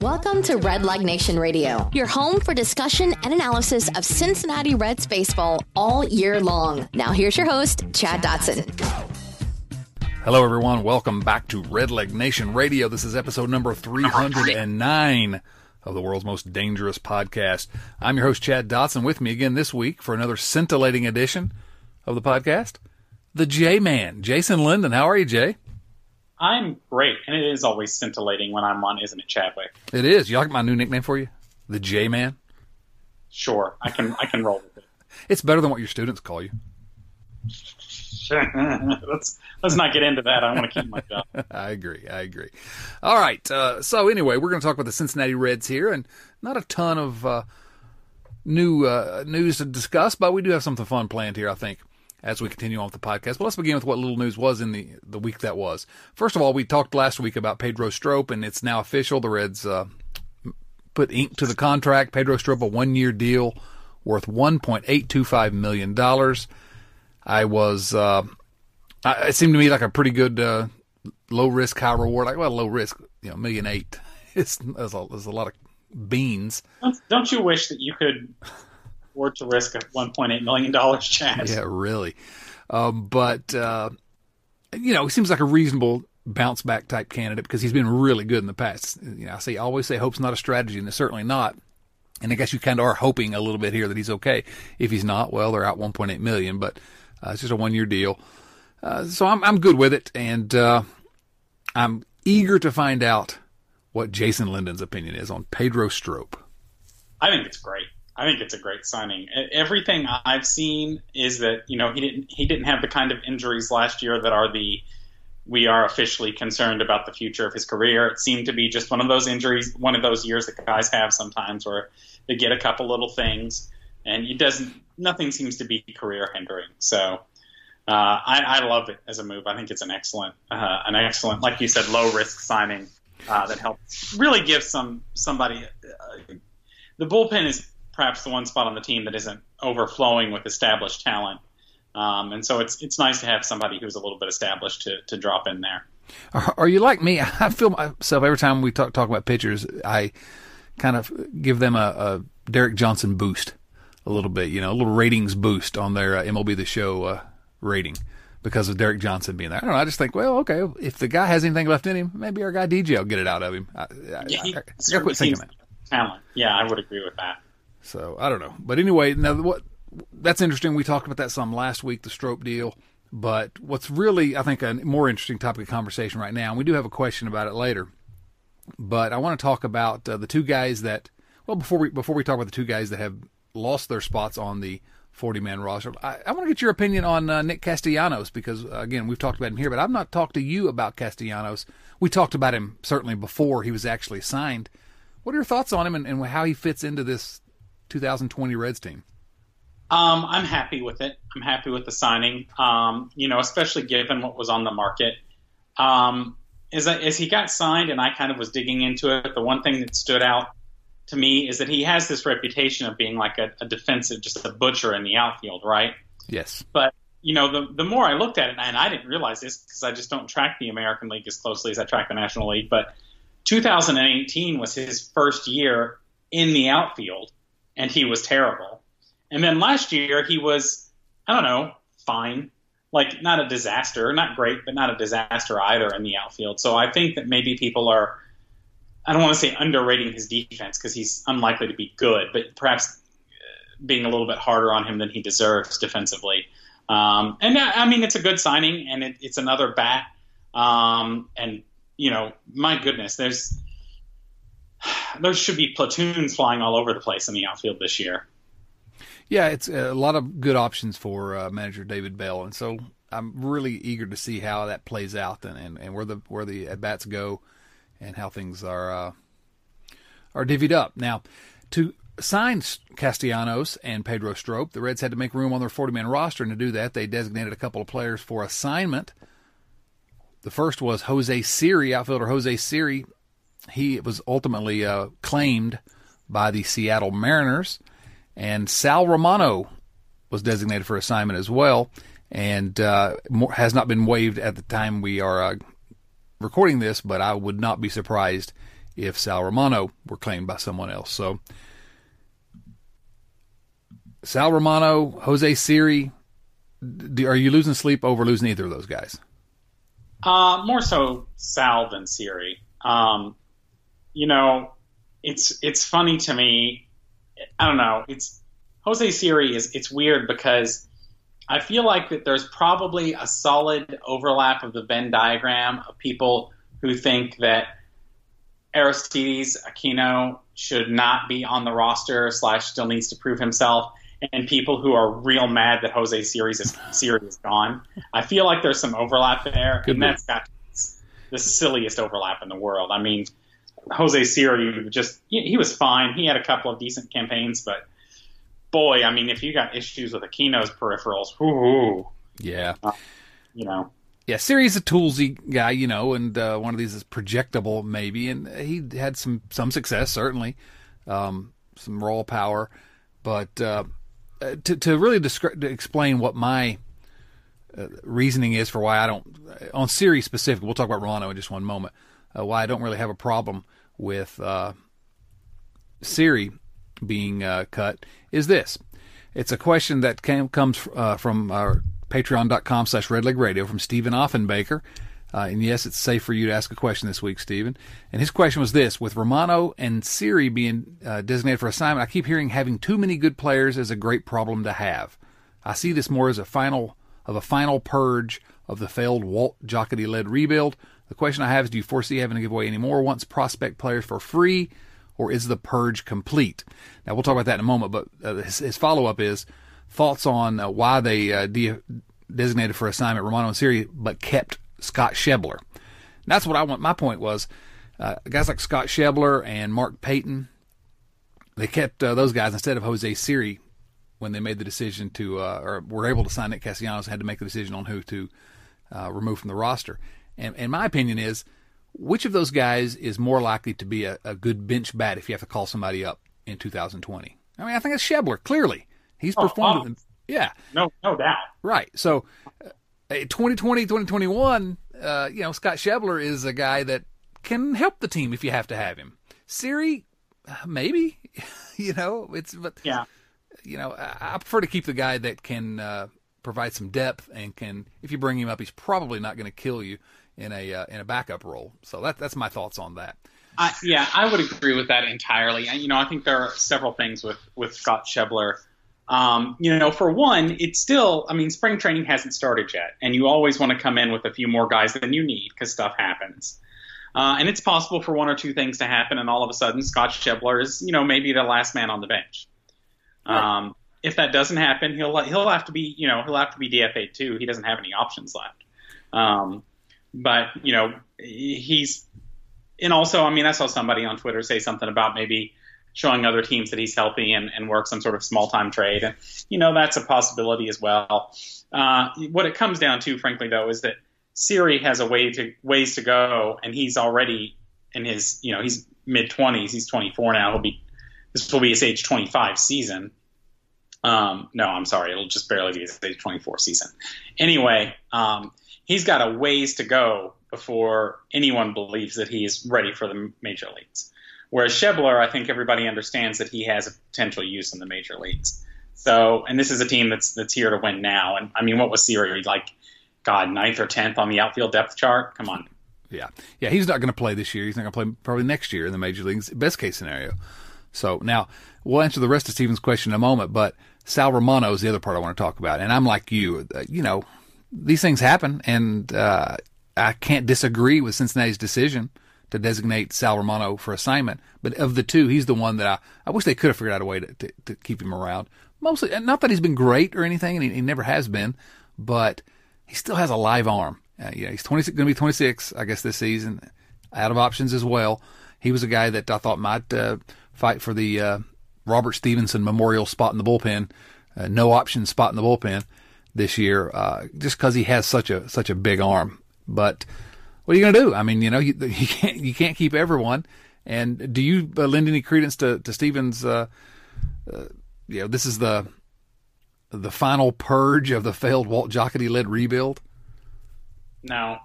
Welcome to Red Leg Nation Radio, your home for discussion and analysis of Cincinnati Reds baseball all year long. Now, here's your host, Chad Dotson. Hello, everyone. Welcome back to Red Leg Nation Radio. This is episode number 309 of the world's most dangerous podcast. I'm your host, Chad Dotson. With me again this week for another scintillating edition of the podcast, the J Man, Jason Linden. How are you, Jay? I'm great, and it is always scintillating when I'm on, isn't it, Chadwick? It is. Y'all like my new nickname for you, the J Man? Sure, I can. I can roll with it. It's better than what your students call you. let's let's not get into that. I want to keep my job. I agree. I agree. All right. Uh, so anyway, we're going to talk about the Cincinnati Reds here, and not a ton of uh, new uh, news to discuss, but we do have something fun planned here. I think as we continue on with the podcast. But let's begin with what little news was in the the week that was. First of all, we talked last week about Pedro Strop, and it's now official. The Reds uh, put ink to the contract. Pedro Strop, a one year deal worth one point eight two five million dollars. I was. Uh, I, it seemed to me like a pretty good uh, low risk, high reward. Like well, low risk, you know, million eight. It's there's a, there's a lot of beans. Don't, don't you wish that you could afford to risk a 1.8 million dollars, Chad? Yeah, really. Um, but uh, you know, he seems like a reasonable bounce back type candidate because he's been really good in the past. You know, I say I always say hope's not a strategy, and it's certainly not. And I guess you kind of are hoping a little bit here that he's okay. If he's not, well, they're out 1.8 million, but uh, it's just a one year deal. Uh, so I'm I'm good with it, and uh, I'm eager to find out what Jason Linden's opinion is on Pedro Strop. I think it's great. I think it's a great signing. Everything I've seen is that you know he didn't he didn't have the kind of injuries last year that are the we are officially concerned about the future of his career. It seemed to be just one of those injuries, one of those years that guys have sometimes where they get a couple little things and it doesn't nothing seems to be career hindering. So uh, I, I love it as a move. I think it's an excellent uh, an excellent like you said low risk signing uh, that helps really give some somebody uh, the bullpen is perhaps the one spot on the team that isn't overflowing with established talent. Um, and so it's it's nice to have somebody who's a little bit established to, to drop in there. Are you like me? I feel myself every time we talk talk about pitchers, I kind of give them a, a Derek Johnson boost a little bit, you know, a little ratings boost on their uh, MLB The Show uh, rating because of Derek Johnson being there. I don't know. I just think, well, okay, if the guy has anything left in him, maybe our guy DJ will get it out of him. I, yeah, I, I, I quit thinking that. Talent. Yeah, I would agree with that. So I don't know, but anyway, now what that's interesting. We talked about that some last week, the Strop deal. But what's really, I think, a more interesting topic of conversation right now, and we do have a question about it later. But I want to talk about uh, the two guys that, well, before we before we talk about the two guys that have lost their spots on the 40 man roster, I, I, want to get your opinion on uh, Nick Castellanos because, uh, again, we've talked about him here, but I've not talked to you about Castellanos. We talked about him certainly before he was actually signed. What are your thoughts on him and, and how he fits into this 2020 Reds team? Um, I'm happy with it. I'm happy with the signing. Um, you know, especially given what was on the market. Um, as, I, as he got signed, and I kind of was digging into it, the one thing that stood out to me is that he has this reputation of being like a, a defensive, just a butcher in the outfield, right? Yes. But you know, the the more I looked at it, and I didn't realize this because I just don't track the American League as closely as I track the National League, but 2018 was his first year in the outfield and he was terrible. And then last year he was, I don't know, fine. Like not a disaster, not great, but not a disaster either in the outfield. So I think that maybe people are, I don't want to say underrating his defense because he's unlikely to be good, but perhaps uh, being a little bit harder on him than he deserves defensively. Um, and I mean, it's a good signing, and it, it's another bat. Um, and you know, my goodness, there's there should be platoons flying all over the place in the outfield this year. Yeah, it's a lot of good options for uh, manager David Bell, and so I'm really eager to see how that plays out and, and, and where the where the at bats go, and how things are uh, are divvied up. Now, to sign Castellanos and Pedro Strop, the Reds had to make room on their 40 man roster, and to do that, they designated a couple of players for assignment. The first was Jose Siri, outfielder Jose Siri. He was ultimately uh, claimed by the Seattle Mariners, and Sal Romano was designated for assignment as well, and uh, has not been waived at the time we are uh, recording this, but I would not be surprised if Sal Romano were claimed by someone else. So Sal Romano, Jose Siri, are you losing sleep over losing either of those guys? Uh, more so Sal than Siri. Um, you know, it's it's funny to me. I don't know. It's Jose Siri is it's weird because I feel like that there's probably a solid overlap of the Venn diagram of people who think that Aristides Aquino should not be on the roster slash still needs to prove himself, and people who are real mad that Jose Siri is, Siri is gone. I feel like there's some overlap there, Could and that's got the silliest overlap in the world. I mean, Jose Siri just he was fine. He had a couple of decent campaigns, but boy, I mean, if you got issues with Aquino's peripherals, whoo, yeah, uh, you know. Yeah, Siri's a toolsy guy, you know, and uh, one of these is projectable, maybe, and he had some some success, certainly, um, some raw power, but uh, uh to to really descri- to explain what my uh, reasoning is for why I don't on Siri specific, we'll talk about Romano in just one moment. Uh, why I don't really have a problem with Siri being cut is this. It's a question that came, comes from our patreon.com slash redlegradio from Stephen Offenbaker. Uh, and yes, it's safe for you to ask a question this week, Stephen. And his question was this: With Romano and Siri being uh, designated for assignment, I keep hearing having too many good players is a great problem to have. I see this more as a final of a final purge of the failed Walt Jocketty-led rebuild. The question I have is: Do you foresee having to give away any more once prospect players for free, or is the purge complete? Now we'll talk about that in a moment. But uh, his, his follow up is: thoughts on uh, why they uh, de- designated for assignment Romano and Siri, but kept Scott Schebler. that's what I want. My point was uh, guys like Scott Schebler and Mark Payton, they kept uh, those guys instead of Jose Siri when they made the decision to, uh, or were able to sign Nick Castellanos, had to make the decision on who to remove from the roster. And, and my opinion is, which of those guys is more likely to be a, a good bench bat if you have to call somebody up in 2020? I mean, I think it's Schebler, clearly. He's oh, performed. Oh, yeah. No, no doubt. Right. So, uh, 2020, 2021, uh, you know, Scott Schebler is a guy that can help the team if you have to have him. Siri, uh, maybe. you know, it's but yeah. You know, I, I prefer to keep the guy that can uh, provide some depth and can. If you bring him up, he's probably not going to kill you in a uh, in a backup role. So that that's my thoughts on that. I, yeah, I would agree with that entirely. And You know, I think there are several things with with Scott Schebler um, you know, for one, it's still, I mean, spring training hasn't started yet, and you always want to come in with a few more guys than you need because stuff happens. Uh, and it's possible for one or two things to happen, and all of a sudden, Scott Schebler is, you know, maybe the last man on the bench. Right. Um, if that doesn't happen, he'll he'll have to be, you know, he'll have to be DFA too. He doesn't have any options left. Um, but you know, he's, and also, I mean, I saw somebody on Twitter say something about maybe showing other teams that he's healthy and, and work some sort of small time trade. And, you know, that's a possibility as well. Uh, what it comes down to, frankly, though, is that Siri has a way to ways to go, and he's already in his, you know, he's mid 20s. He's 24 now. He'll be, this will be his age 25 season. Um, no, I'm sorry. It'll just barely be his age 24 season. Anyway, um, he's got a ways to go before anyone believes that he's ready for the major leagues. Whereas Schebler, I think everybody understands that he has a potential use in the major leagues. So, and this is a team that's that's here to win now. And I mean, what was Siri like? God, ninth or tenth on the outfield depth chart? Come on. Yeah, yeah, he's not going to play this year. He's not going to play probably next year in the major leagues. Best case scenario. So now we'll answer the rest of Stephen's question in a moment. But Sal Romano is the other part I want to talk about. And I'm like you, uh, you know, these things happen, and uh, I can't disagree with Cincinnati's decision to designate Sal Romano for assignment. But of the two, he's the one that I, I wish they could have figured out a way to, to, to keep him around. Mostly, not that he's been great or anything, and he, he never has been, but he still has a live arm. Uh, yeah, he's 26, going to be 26, I guess, this season, out of options as well. he was a guy that I thought might uh, fight for the uh, Robert Stephenson Memorial spot in the bullpen, uh, no option spot in the bullpen this year, uh, just because he has such a such a big arm. But what are you going to do? I mean, you know, you, you, can't you can't keep everyone. And do you uh, lend any credence to to Stevens? Uh, uh, you know, this is the the final purge of the failed Walt Jocketty led rebuild. No,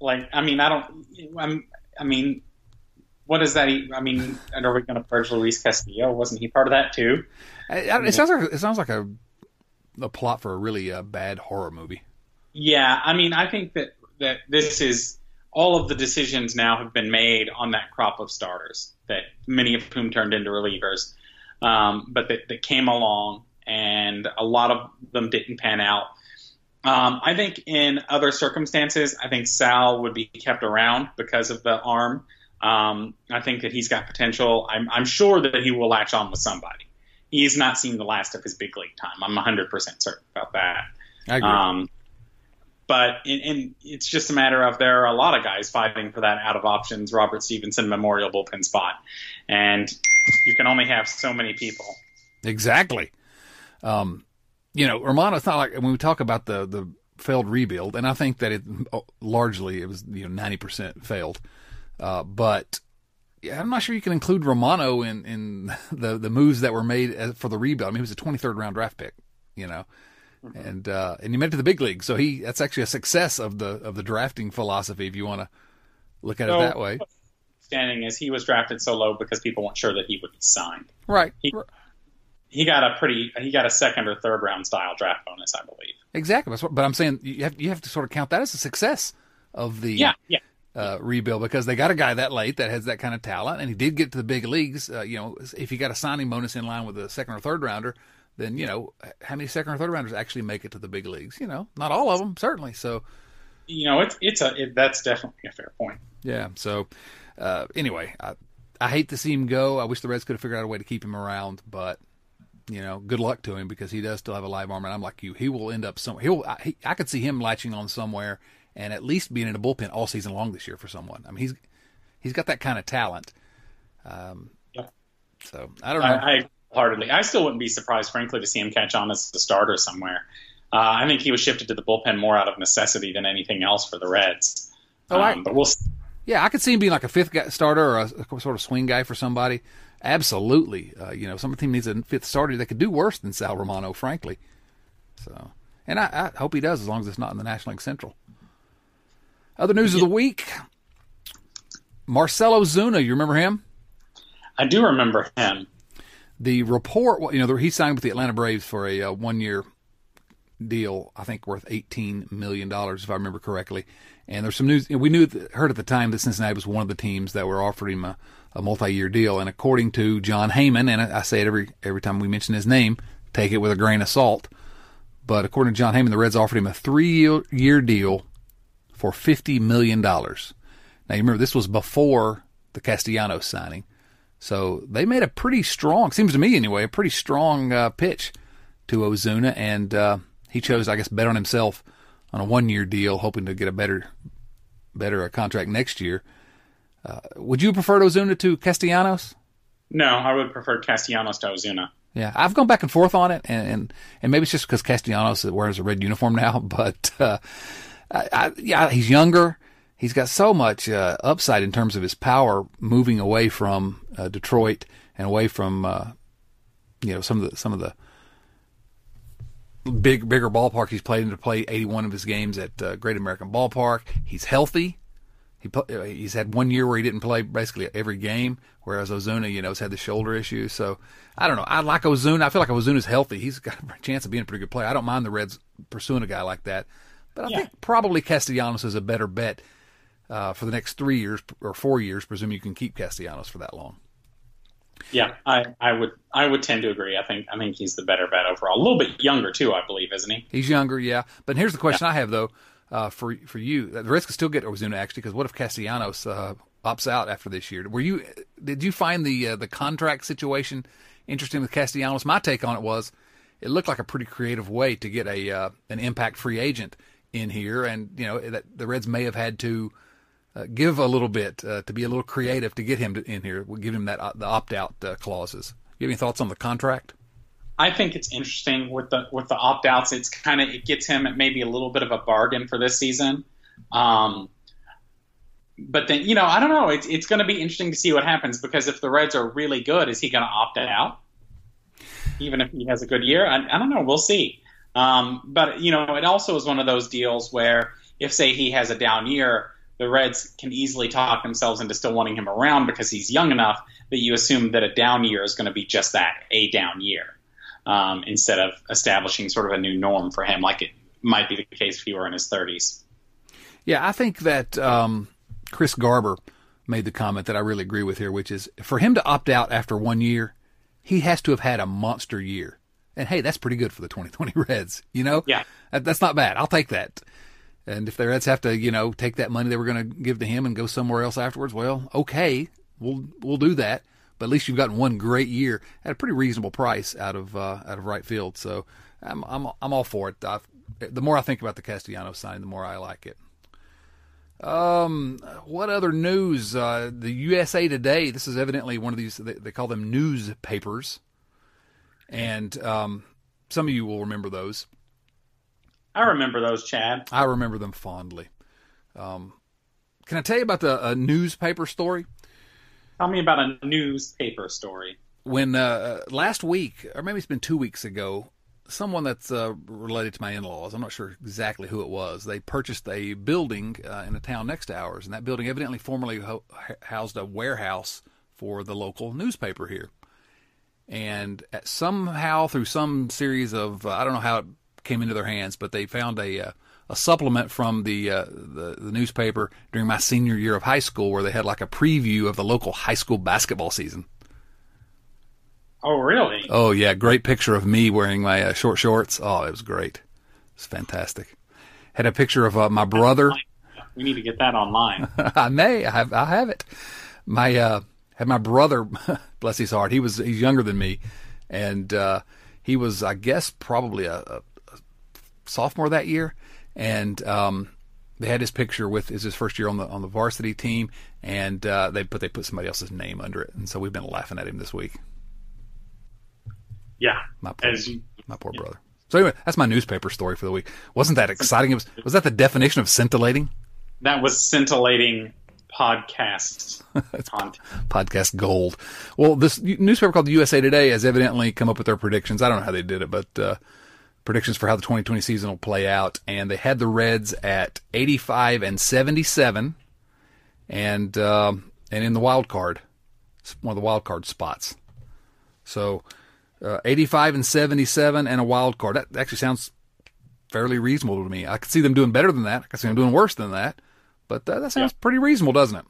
like I mean, I don't. I'm, I mean, what is that? I mean, are we going to purge Luis Castillo? Wasn't he part of that too? It sounds like it sounds like a a plot for a really uh, bad horror movie. Yeah, I mean, I think that that this is all of the decisions now have been made on that crop of starters that many of whom turned into relievers, um, but that, that came along and a lot of them didn't pan out. Um, I think in other circumstances, I think Sal would be kept around because of the arm. Um, I think that he's got potential. I'm, I'm sure that he will latch on with somebody. He's not seen the last of his big league time. I'm 100% certain about that. I agree. Um, but in, in, it's just a matter of there are a lot of guys fighting for that out of options Robert Stephenson Memorial bullpen spot, and you can only have so many people. Exactly. Um, you know, Romano, not like when we talk about the the failed rebuild, and I think that it largely it was you know ninety percent failed, uh, but yeah, I'm not sure you can include Romano in in the the moves that were made for the rebuild. I mean, he was a 23rd round draft pick, you know. Mm-hmm. And uh, and he made it to the big league, so he that's actually a success of the of the drafting philosophy if you want to look at so, it that way. Standing is he was drafted so low because people weren't sure that he would be signed. Right. He, he got a pretty he got a second or third round style draft bonus, I believe. Exactly, but I'm saying you have you have to sort of count that as a success of the yeah yeah. Uh, rebuild because they got a guy that late that has that kind of talent, and he did get to the big leagues. Uh, you know, if you got a signing bonus in line with a second or third rounder, then you know how many second or third rounders actually make it to the big leagues? You know, not all of them certainly. So, you know, it's it's a it, that's definitely a fair point. Yeah. So, uh, anyway, I, I hate to see him go. I wish the Reds could have figured out a way to keep him around, but you know, good luck to him because he does still have a live arm, and I'm like you. He will end up somewhere. He'll. I, he, I could see him latching on somewhere and at least being in a bullpen all season long this year for someone. I mean, he's he's got that kind of talent. Um, yeah. So I don't know. I, I heartedly. I still wouldn't be surprised, frankly, to see him catch on as a starter somewhere. Uh, I think he was shifted to the bullpen more out of necessity than anything else for the Reds. Oh, um, I, but we'll. Yeah, I could see him being like a fifth guy, starter or a, a, sort of swing guy for somebody. Absolutely. Uh, you know, some team needs a fifth starter that could do worse than Sal Romano, frankly. So, and I, I hope he does as long as it's not in the National League Central. Other news yeah. of the week: Marcell Ozuna, You remember him? I do remember him. The report, you know, he signed with the Atlanta Braves for a uh, one-year deal, I think worth eighteen million dollars, if I remember correctly. And there's some news we knew heard at the time that Cincinnati was one of the teams that were offering him a, a multi-year deal. And according to Jon Heyman, and I say it every every time we mention his name, take it with a grain of salt. But according to Jon Heyman, the Reds offered him a three-year deal for fifty million dollars. Now you remember this was before the Castellanos signing, so they made a pretty strong, seems to me anyway, a pretty strong uh, pitch to Ozuna, and uh, he chose, I guess, bet on himself on a one-year deal, hoping to get a better, better uh, contract next year. Uh, would you prefer Ozuna to Castellanos? No, I would prefer Castellanos to Ozuna. Yeah, I've gone back and forth on it, and and, and maybe it's just because Castellanos wears a red uniform now. But uh, I, I, yeah, he's younger. He's got so much uh, upside in terms of his power moving away from uh, Detroit and away from uh, you know some of the some of the big bigger ballpark he's played in to play 81 of his games at uh, Great American Ballpark. He's healthy. He uh, he's had one year where he didn't play basically every game, whereas Ozuna, you know, has had the shoulder issue. So I don't know. I like Ozuna. I feel like Ozuna's healthy. He's got a chance of being a pretty good player. I don't mind the Reds pursuing a guy like that, but I yeah. think probably Castellanos is a better bet uh, for the next three years or four years. Presume you can keep Castellanos for that long. Yeah, I, I would I would tend to agree. I think I think he's the better bet overall. A little bit younger too, I believe, isn't he? He's younger, yeah. But here's the question yeah. I have though uh, for for you: the risk could still get Ozuna actually, because what if Castellanos uh, opts out after this year? Were you did you find the uh, the contract situation interesting with Castellanos? My take on it was it looked like a pretty creative way to get a uh, an impact free agent in here, and you know that the Reds may have had to uh, give a little bit uh, to be a little creative to get him to, in here. We'll give him that uh, the opt out uh, clauses. You have any thoughts on the contract? I think it's interesting with the with the opt outs. It's kind of it gets him at maybe a little bit of a bargain for this season. Um, but then you know I don't know. It's it's going to be interesting to see what happens because if the Reds are really good, is he going to opt out? Even if he has a good year, I, I don't know. We'll see. Um, but you know, it also is one of those deals where if say he has a down year, the Reds can easily talk themselves into still wanting him around because he's young enough that you assume that a down year is going to be just that, a down year, um, instead of establishing sort of a new norm for him, like it might be the case if he were in his 30s. Yeah, I think that um, Chris Garber made the comment that I really agree with here, which is for him to opt out after one year, he has to have had a monster year. And hey, that's pretty good for the 2020 Reds, you know? Yeah. That's not bad. I'll take that. And if the Reds have to, you know, take that money they were going to give to him and go somewhere else afterwards, well, okay, we'll we'll do that. But at least you've gotten one great year at a pretty reasonable price out of uh, out of right field. So I'm I'm I'm all for it. I've, the more I think about the Castellanos signing, the more I like it. Um, what other news? Uh, the USA Today. This is evidently one of these. They, they call them newspapers, and um, some of you will remember those. I remember those, Chad. I remember them fondly. Um, can I tell you about the a newspaper story? Tell me about a newspaper story. When uh, last week, or maybe it's been two weeks ago, someone that's uh, related to my in-laws, I'm not sure exactly who it was, they purchased a building uh, in a town next to ours, and that building evidently formerly ho- housed a warehouse for the local newspaper here. And somehow, through some series of, uh, I don't know how it came into their hands, but they found a uh, a supplement from the, uh, the, the newspaper during my senior year of high school, where they had like a preview of the local high school basketball season. Oh, really? Oh, yeah. Great picture of me wearing my uh, short shorts. Oh, it was great. It's fantastic. Had a picture of uh, my brother. We need to get that online. I may. I have. I have it. My uh, had my brother. bless his heart. He was. He's younger than me, and uh, he was. I guess probably a, a, sophomore that year, and um, they had his picture with is his first year on the on the varsity team, and uh, they put they put somebody else's name under it, and so we've been laughing at him this week. Yeah, my poor, you, my poor yeah. brother. So anyway, that's my newspaper story for the week. Wasn't that exciting? It was was that the definition of scintillating? That was scintillating podcast content. Podcast gold. Well, this newspaper called the USA Today has evidently come up with their predictions. I don't know how they did it, but uh, predictions for how the 2020 season will play out, and they had the Reds at 85 and 77, and um, and in the wild card, one of the wild card spots. So, uh, 85 and 77 and a wild card. That actually sounds fairly reasonable to me. I could see them doing better than that. I could see them doing worse than that, but uh, that sounds yeah. pretty reasonable, doesn't it?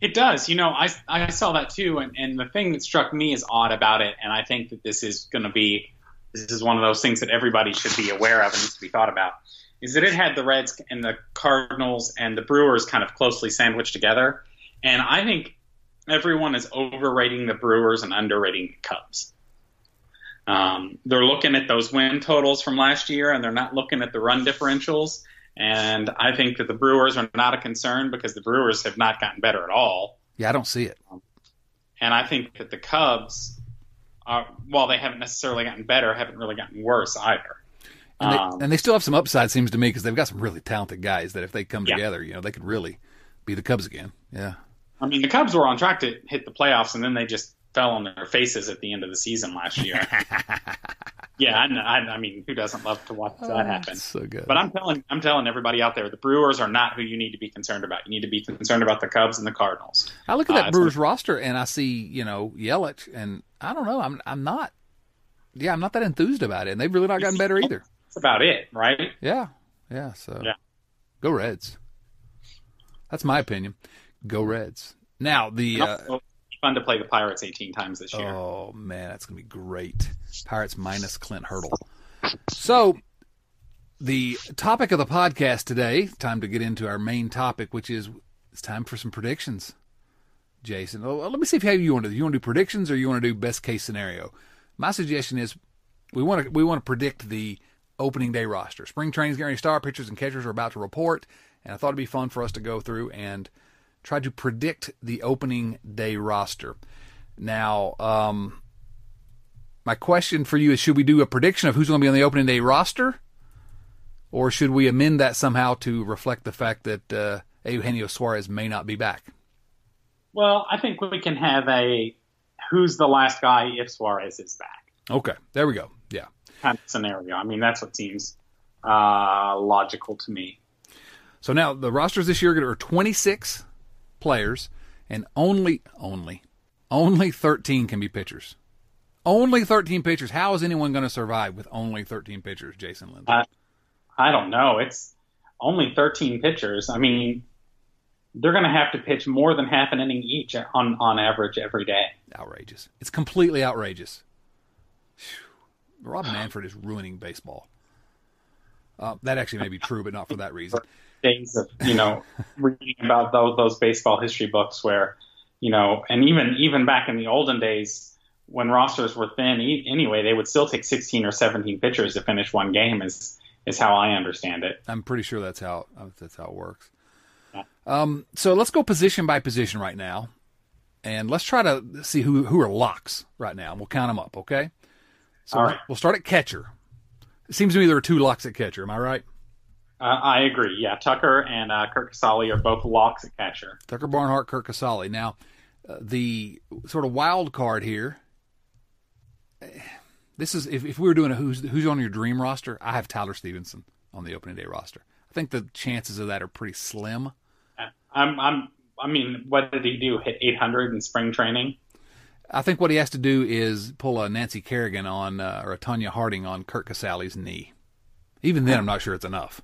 It does. You know, I, I saw that too, and, and the thing that struck me as odd about it, and I think that this is going to be this is one of those things that everybody should be aware of and needs to be thought about, is that it had the Reds and the Cardinals and the Brewers kind of closely sandwiched together. And I think everyone is overrating the Brewers and underrating the Cubs. Um, they're looking at those win totals from last year and they're not looking at the run differentials. And I think that the Brewers are not a concern because the Brewers have not gotten better at all. Yeah, I don't see it. And I think that the Cubs uh, while they haven't necessarily gotten better, haven't really gotten worse either. And they, um, and they still have some upside, seems to me, because they've got some really talented guys that if they come yeah. together, you know, they could really be the Cubs again. Yeah. I mean, the Cubs were on track to hit the playoffs, and then they just fell on their faces at the end of the season last year. yeah, I, I, I, mean, who doesn't love to watch that oh, happen? So good. But I'm telling, I'm telling everybody out there, the Brewers are not who you need to be concerned about. You need to be concerned about the Cubs and the Cardinals. I look at that uh, Brewers roster and I see, you know, Yelich, and I don't know, I'm, I'm not, yeah, I'm not that enthused about it, and they've really not gotten better either. That's about it, right? Yeah, yeah. So, yeah, go Reds. That's my opinion. Go Reds. Now the. Uh, fun to play the Pirates 18 times this year. Oh man, that's gonna be great. Pirates minus Clint Hurdle. So, the topic of the podcast today. Time to get into our main topic, which is it's time for some predictions. Jason, well, let me see if you want to. Do. You want to do predictions or you want to do best case scenario? My suggestion is we want to we want to predict the opening day roster. Spring training's getting ready to start. Pitchers and catchers are about to report, and I thought it'd be fun for us to go through and try to predict the opening day roster. Now, um, my question for you is: Should we do a prediction of who's going to be on the opening day roster, or should we amend that somehow to reflect the fact that uh, Eugenio Suarez may not be back? Well, I think we can have a who's the last guy if Suarez is back. Okay, there we go. Yeah, kind of scenario. I mean, that's what seems uh, logical to me. So now the rosters this year are 26 players, and only only only 13 can be pitchers. Only 13 pitchers. How is anyone going to survive with only 13 pitchers, Jason Lind? Uh, I don't know. It's only 13 pitchers. I mean, they're going to have to pitch more than half an inning each on on average every day. Outrageous! It's completely outrageous. Whew. Rob Manfred is ruining baseball. Uh, that actually may be true, but not for that reason. Days of you know reading about those those baseball history books where you know, and even even back in the olden days when rosters were thin, anyway, they would still take 16 or 17 pitchers to finish one game. Is is how I understand it. I'm pretty sure that's how that's how it works. Um, so let's go position by position right now, and let's try to see who who are locks right now. And we'll count them up, okay? So All we'll start at catcher. It seems to me there are two locks at catcher. Am I right? Uh, I agree. Yeah, Tucker and uh, Curt Casali are both locks at catcher. Tucker Barnhart, Curt Casali. Now, uh, the sort of wild card here. eh, This is if, if we were doing a who's who's on your dream roster. I have Tyler Stephenson on the opening day roster. I think the chances of that are pretty slim. I'm, I'm, I mean, what did he do? Hit 800 in spring training? I think what he has to do is pull a Nancy Kerrigan on uh, or a Tonya Harding on Curt Casali's knee. Even then, I'm not sure it's enough.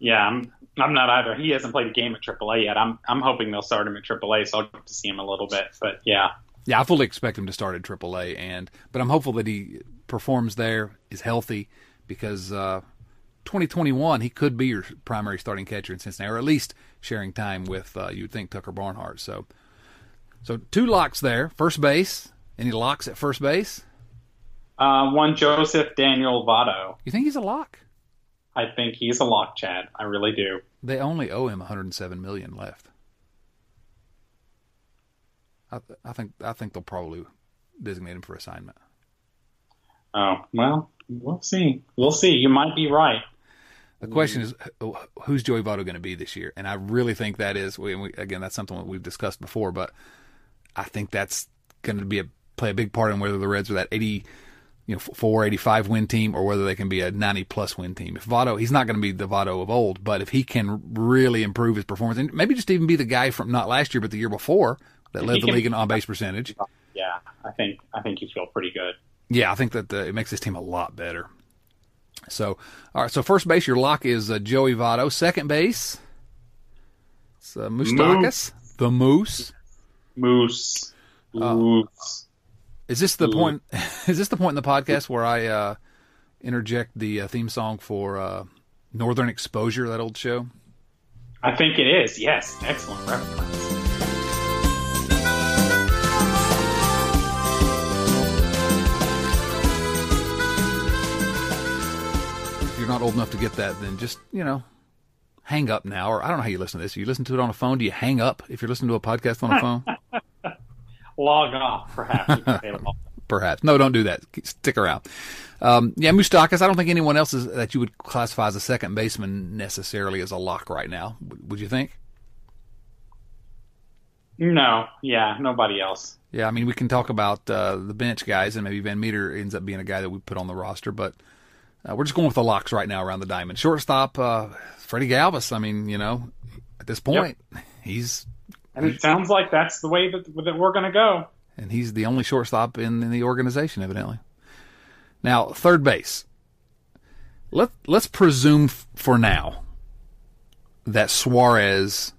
Yeah, I'm, I'm not either. He hasn't played a game at AAA yet. I'm, I'm hoping they'll start him at AAA, so I'll get to see him a little bit. But yeah, Yeah, I fully expect him to start at AAA, and but I'm hopeful that he performs there, is healthy, because uh, 2021 he could be your primary starting catcher in Cincinnati, or at least sharing time with uh, you would think Tucker Barnhart. So, so two locks there. First base. Any locks at first base? uh, one Joseph Daniel Votto. You think he's a lock? I think he's a lock, Chad. I really do. They only owe him 107 million left. I, I think I think they'll probably designate him for assignment. Oh well, we'll see. We'll see. You might be right. The question is, who's Joey Votto going to be this year? And I really think that is, we, we, again, that's something that we've discussed before, but I think that's going to be a play a big part in whether the Reds are that 80, you know, 485 win team or whether they can be a 90 plus win team. If Votto, he's not going to be the Votto of old, but if he can really improve his performance and maybe just even be the guy from not last year, but the year before that led the league in on base percentage. Yeah, I think I think you feel pretty good. Yeah, I think that uh, it makes this team a lot better. So, all right. So first base, your lock is uh, Joey Votto. Second base, it's uh, Moustakas, the Moose. Moose. Oh. Moose. Is this the Ooh. point? Is this the point in the podcast where I uh, interject the uh, theme song for uh, Northern Exposure, that old show? I think it is. Yes, excellent reference. If you're not old enough to get that, then just you know, hang up now. Or I don't know how you listen to this. You listen to it on a phone. Do you hang up if you're listening to a podcast on a phone? Log off, perhaps. you could say log. Perhaps. No, don't do that. Stick around. Um, yeah, Moustakas. I don't think anyone else is, that you would classify as a second baseman necessarily as a lock right now. Would you think? no, yeah, nobody else. Yeah, I mean, we can talk about uh, the bench guys, and maybe Van Meter ends up being a guy that we put on the roster, but uh, we're just going with the locks right now around the diamond. Shortstop, uh, Freddie Galvis. I mean, you know, at this point, he's And it sounds like that's the way that, that we're going to go. and he's the only shortstop in, in the organization, evidently. Now, third base. Let let's presume f- for now that Suarez,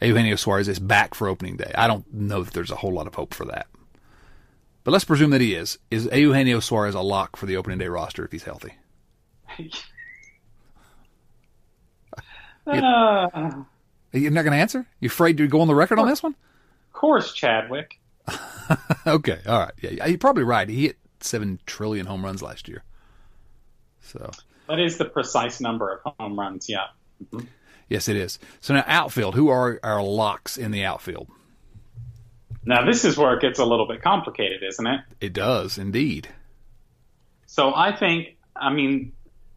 Eugenio Suarez, is back for opening day. I don't know that there's a whole lot of hope for that, but let's presume that he is. Is Eugenio Suarez a lock for the opening day roster if he's healthy? Uh, You're not going to answer? You're afraid to go on the record on this one? Of course, Chadwick. okay, all right. Yeah, you're probably right. He hit seven trillion home runs last year. So That is the precise number of home runs. Yeah. Mm-hmm. Yes, it is. So now outfield. Who are our locks in the outfield? Now this is where it gets a little bit complicated, isn't it? It does indeed. So I think, I mean,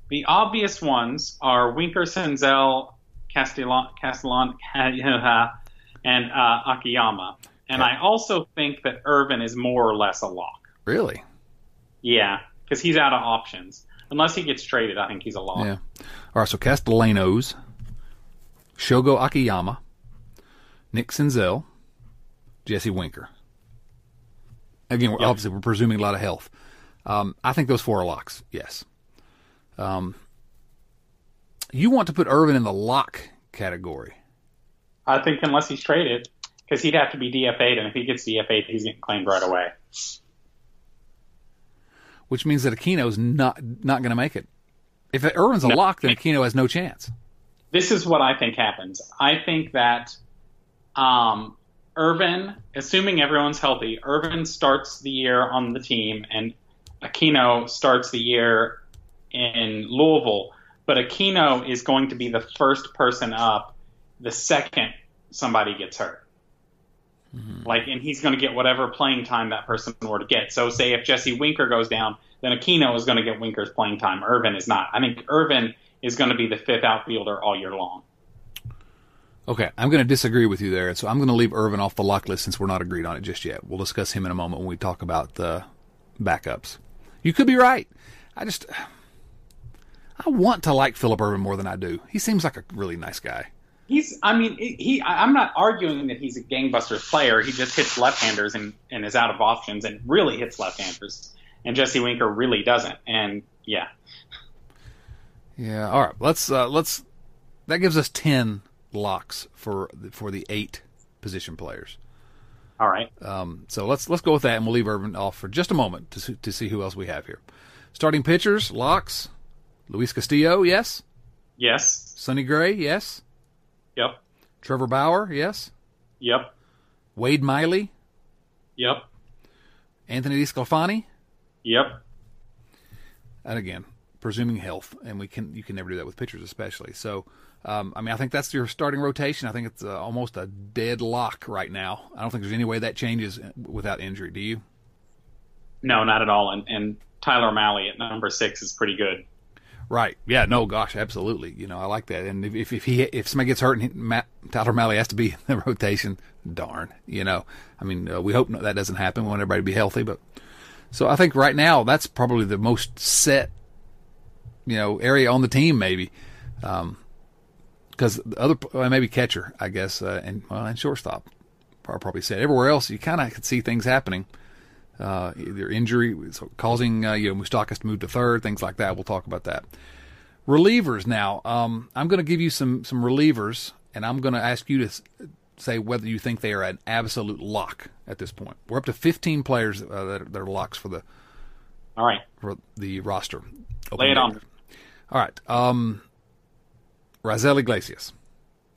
the obvious ones are Winker, Senzel, Castellan, Castellan and uh, Akiyama. And Okay. I also think that Ervin is more or less a lock. Really? Yeah, because he's out of options. Unless he gets traded, I think he's a lock. Yeah. All right. So Castellanos, Shogo Akiyama, Nick Senzel, Jesse Winker. Again, we're, Yep. obviously we're presuming a lot of health. Um, I think those four are locks. Yes. Um, you want to put Ervin in the lock category. I think unless he's traded, because he'd have to be DFA'd, and if he gets DFA'd, he's getting claimed right away. which means that Aquino's not not going to make it. If Ervin's a lock, then Aquino has no chance. This is what I think happens. I think that um, Ervin, assuming everyone's healthy, Ervin starts the year on the team, and Aquino starts the year in Louisville. But Aquino is going to be the first person up the second somebody gets hurt. Mm-hmm. Like, and he's going to get whatever playing time that person were to get. So, say if Jesse Winker goes down, then Aquino is going to get Winker's playing time. Ervin is not. I think Ervin is going to be the fifth outfielder all year long. Okay, I'm going to disagree with you there, so I'm going to leave Ervin off the lock list since we're not agreed on it just yet. We'll discuss him in a moment when we talk about the backups. You could be right. I just I want to like Phillip Ervin more than I do. He seems like a really nice guy. He's, I mean, he. I'm not arguing that he's a gangbusters player. He just hits left-handers and, and is out of options and really hits left-handers. And Jesse Winker really doesn't. And yeah, Yeah. All right. Let's uh, let's that gives us ten locks for for the eight position players. all right. Um, so let's let's go with that, and we'll leave Ervin off for just a moment to to see who else we have here. Starting pitchers, locks. Luis Castillo, yes. Yes. Sonny Gray, yes. Yep. Trevor Bauer, yes. Yep. Wade Miley, Yep. Anthony DeSclafani, Yep. and again, presuming health, and we can you can never do that with pitchers, especially. So, um, I mean, I think that's your starting rotation. I think it's uh, almost a dead lock right now. I don't think there's any way that changes without injury. Do you? No, not at all. And, and Tyler Mahle at number six is pretty good. Right. Yeah. No. Gosh. Absolutely. You know, I like that. And if if, if he if somebody gets hurt and he, Matt, Tyler Mahle has to be in the rotation, darn. You know, I mean, uh, we hope no- that doesn't happen. We want everybody to be healthy, but so I think right now that's probably the most set, you know, area on the team maybe, because the other well, maybe catcher, I guess, uh, and well, and shortstop, are probably set. Everywhere else, you kind of could see things happening uh, either injury so causing uh, you know Moustakas to move to third, things like that. We'll talk about that. Relievers now. Um, I'm going to give you some some relievers, and I'm going to ask you to say whether you think they are an absolute lock at this point. We're up to 15 players uh, that, are, that are locks for the All right. for the roster. Lay it on. All right. Um, Raisel Iglesias,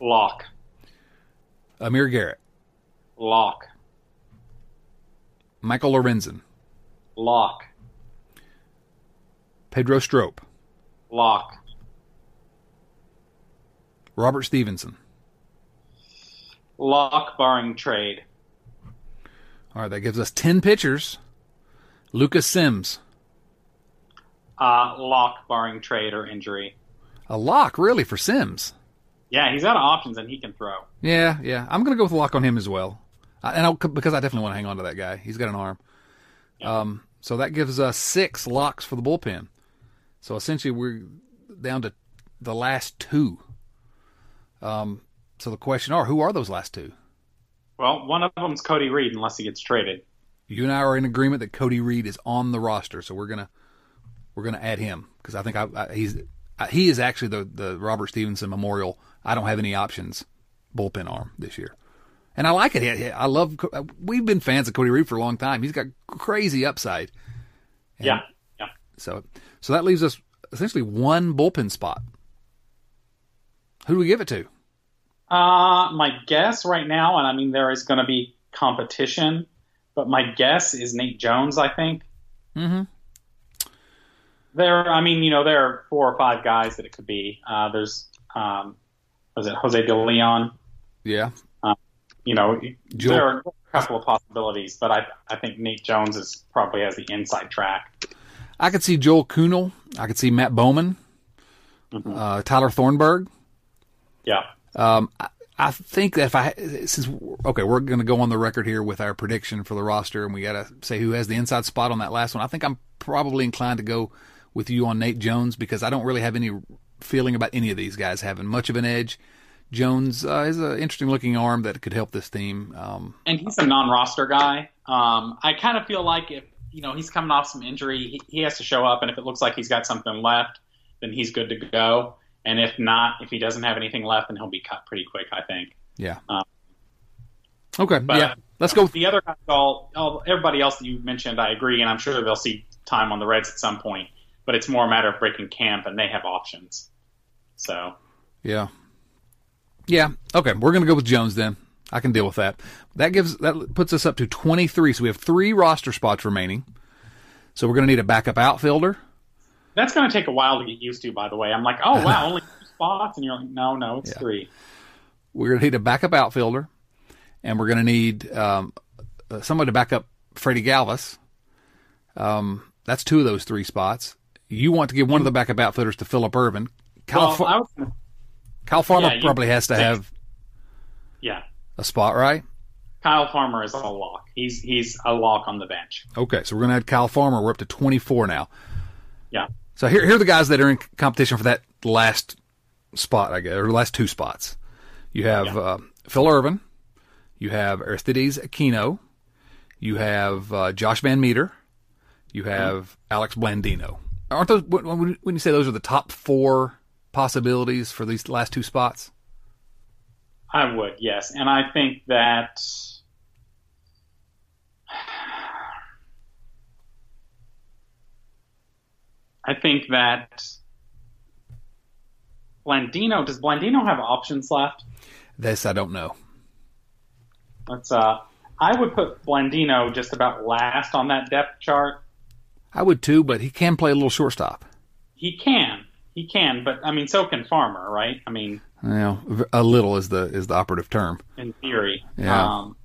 Lock. Amir Garrett, Lock. Michael Lorenzen, Lock. Pedro Strop, Lock. Robert Stephenson. Lock barring trade. All right, that gives us 10 pitchers. Lucas Sims. Uh, lock barring trade or injury. A lock, really, for Sims. Yeah, he's out of options and he can throw. Yeah, yeah. I'm going to go with a lock on him as well. I, and I'll, because I definitely want to hang on to that guy. He's got an arm. Um, so that gives us six locks for the bullpen. So essentially, we're down to the last two. Um, so the question are, who are those last two? Well, one of them's Cody Reed unless he gets traded. You and I are in agreement that Cody Reed is on the roster, so we're gonna we're gonna add him because I think I, I, he's I, he is actually the the Robert Stephenson Memorial. I don't have any options bullpen arm this year, and I like it. I- I love. We've been fans of Cody Reed for a long time. He's got crazy upside. Yeah. Yeah. So so that leaves us essentially one bullpen spot. Who do we give it to? Uh, my guess right now, and I mean there is going to be competition, but my guess is Nate Jones. I think. Mm-hmm. There, I mean, you know, there are four or five guys that it could be. Uh, there's um, was it Jose De Leon? Yeah. You know, Joel- there are a couple of possibilities, but I I think Nate Jones is probably has the inside track. I could see Joel Kuhnel. I could see Matt Bowman, uh, Tyler Thornburg. Yeah. Um, I, I think that if I since okay, we're going to go on the record here with our prediction for the roster, and we got to say who has the inside spot on that last one. I think I'm probably inclined to go with you on Nate Jones because I don't really have any feeling about any of these guys having much of an edge. Jones uh, is an interesting looking arm that could help this team. Um, and he's a non-roster guy. Um, I kind of feel like if you know he's coming off some injury, he, he has to show up, and if it looks like he's got something left, then he's good to go. And if not, if he doesn't have anything left, then he'll be cut pretty quick, I think. yeah. Um, okay. yeah. Let's go. The other guys, all, all everybody else that you mentioned, I agree, and I'm sure they'll see time on the Reds at some point. But it's more a matter of breaking camp, and they have options. So Yeah. Yeah. Okay. We're going to go with Jones then. I can deal with that. That gives that puts us up to 23. So we have three roster spots remaining. So we're going to need a backup outfielder. that's going to take a while to get used to. By the way, I'm like, oh wow, only two spots, and you're like, no, no, it's Yeah. three. We're going to need a backup outfielder, and we're going to need um, uh, somebody to back up Freddie Galvis. Um, that's two of those three spots. You want to give one of the backup outfielders to Phillip Ervin. Kyle, Well, Fa- I was gonna, Kyle Farmer yeah, probably has to have yeah. a spot, right? Kyle Farmer is a lock. He's he's a lock on the bench. Okay, so we're going to add Kyle Farmer. We're up to 24 now. Yeah. So here, here are the guys that are in competition for that last spot, I guess, or last two spots. You have Yeah. uh, Phil Ervin, you have Aristides Aquino, you have uh, Josh VanMeter, you have Alex Blandino. Aren't those when when you say those are the top four possibilities for these last two spots? I would, yes. And I think that I think that Blandino does Blandino have options left? This I don't know. Let's uh I would put Blandino just about last on that depth chart. I would too, but he can play a little shortstop. He can. He can, but I mean so can Farmer, right? I mean, You a little is the is the operative term. in theory. Yeah. Um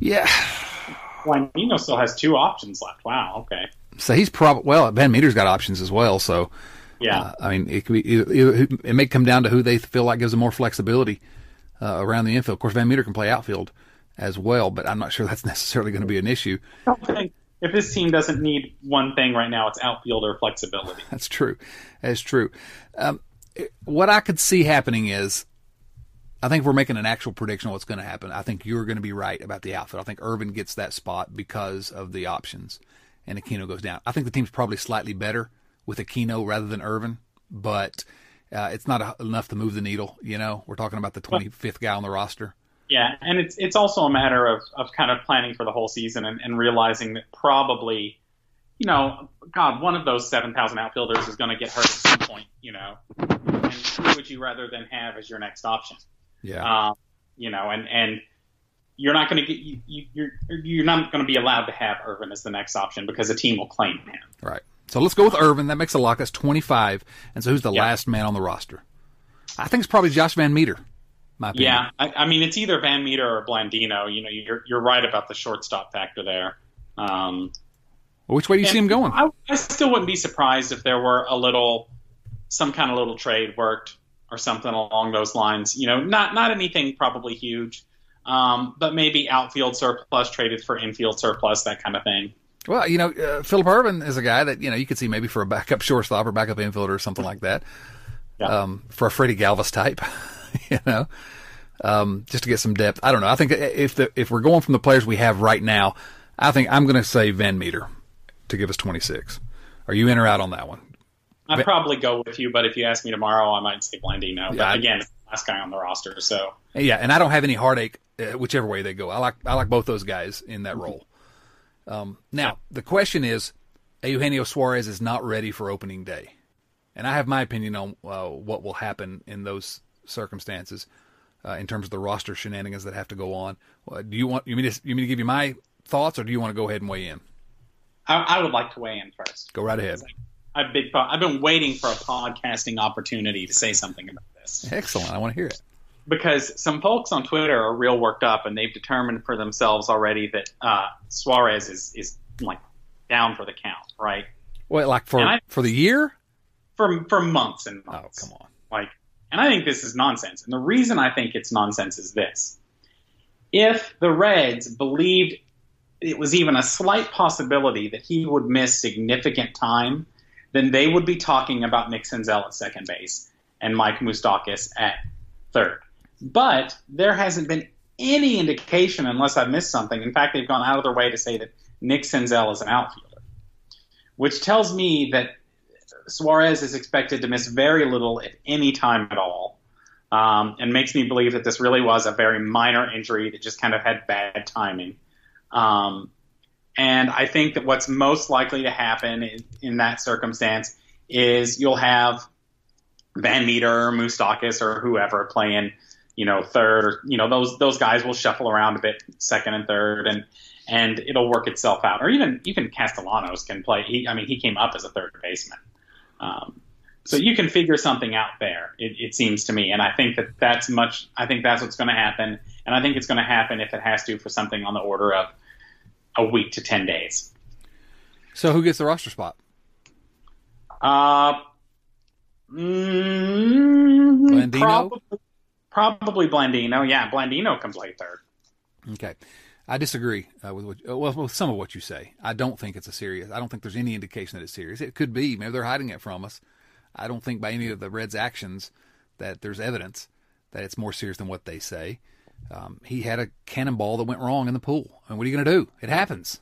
Yeah. Blandino still has two options left. Wow, okay. So he's probably well. VanMeter's got options as well. So Yeah. uh, I mean, it could be either, it may come down to who they feel like gives them more flexibility uh, around the infield. Of course, VanMeter can play outfield as well, but I'm not sure that's necessarily going to be an issue. I don't think if this team doesn't need one thing right now, it's outfielder flexibility. That's true. That's true. Um, what I could see happening is, I think we're making an actual prediction of what's going to happen. I think you're going to be right about the outfield. I think Ervin gets that spot because of the options, and Aquino goes down. I think the team's probably slightly better with Aquino rather than Ervin, but uh, it's not a, enough to move the needle. You know, we're talking about the 25th guy on the roster. Yeah, and it's it's also a matter of, of kind of planning for the whole season and, and realizing that probably, you know, God, one of those seven thousand outfielders is going to get hurt at some point. You know, and who would you rather than have as your next option? Yeah. Um, you know, and and you're not going to get you, you you're you're not going to be allowed to have Ervin as the next option because a team will claim him. Right. So let's go with Ervin. That makes a lock. That's 25. And so who's the Yeah. last man on the roster? I think it's probably Josh VanMeter. Yeah, I, I mean it's either VanMeter or Blandino. You know, you're you're right about the shortstop factor there. Um, which way do you see him going? I, I still wouldn't be surprised if there were a little, some kind of little trade worked or something along those lines. You know, not not anything probably huge, um, but maybe outfield surplus traded for infield surplus, that kind of thing. Well, you know, uh, Phillip Ervin is a guy that you know you could see maybe for a backup shortstop or backup infielder or something like that. Yeah. Um, for a Freddie Galvis type, you know, um, just to get some depth. I don't know. I think if the if we're going from the players we have right now, I think I'm going to say VanMeter to give us 26. Are you in or out on that one? I'd probably go with you, but if you ask me tomorrow, I might say Blandino. But Yeah, I- again, last guy on the roster, so Yeah, and I don't have any heartache uh, whichever way they go. I like I like both those guys in that role. Um, now the question is, Eugenio Suarez is not ready for opening day, and I have my opinion on uh, what will happen in those circumstances uh, in terms of the roster shenanigans that have to go on. Uh, do you want you mean to, you mean to give you my thoughts, or do you want to go ahead and weigh in? I, I would like to weigh in first. Go right ahead. I've been I've been waiting for a podcasting opportunity to say something about this. Excellent. I want to hear it. Because some folks on Twitter are real worked up, and they've determined for themselves already that uh, Suarez is is like down for the count, right? Wait, like for I, for the year? For for months and months. Oh, come on. Like, and I think this is nonsense. And the reason I think it's nonsense is this: if the Reds believed it was even a slight possibility that he would miss significant time, then they would be talking about Nick Senzel at second base and Mike Moustakas at third. But there hasn't been any indication, unless I've missed something. In fact, they've gone out of their way to say that Nick Senzel is an outfielder, which tells me that Suarez is expected to miss very little if any time at all. Um, and makes me believe that this really was a very minor injury that just kind of had bad timing. Um, and I think that what's most likely to happen in, in that circumstance is you'll have VanMeter or Moustakas or whoever playing, you know, third or you know those those guys will shuffle around a bit, second and third, and and it'll work itself out. Or even even Castellanos can play. He, I mean, he came up as a third baseman. Um, so you can figure something out there. It, it seems to me, and I think that that's much. I think that's what's going to happen, and I think it's going to happen if it has to for something on the order of a week to ten days. So who gets the roster spot? Uh, mm, Blandino? Probably, probably Blandino. Yeah, Blandino can play third. Okay. I disagree uh, with what, well, with some of what you say. I don't think it's a serious. I don't think there's any indication that it's serious. It could be. Maybe they're hiding it from us. I don't think by any of the Reds' actions that there's evidence that it's more serious than what they say. Um, he had a cannonball that went wrong in the pool. And what are you going to do? It happens.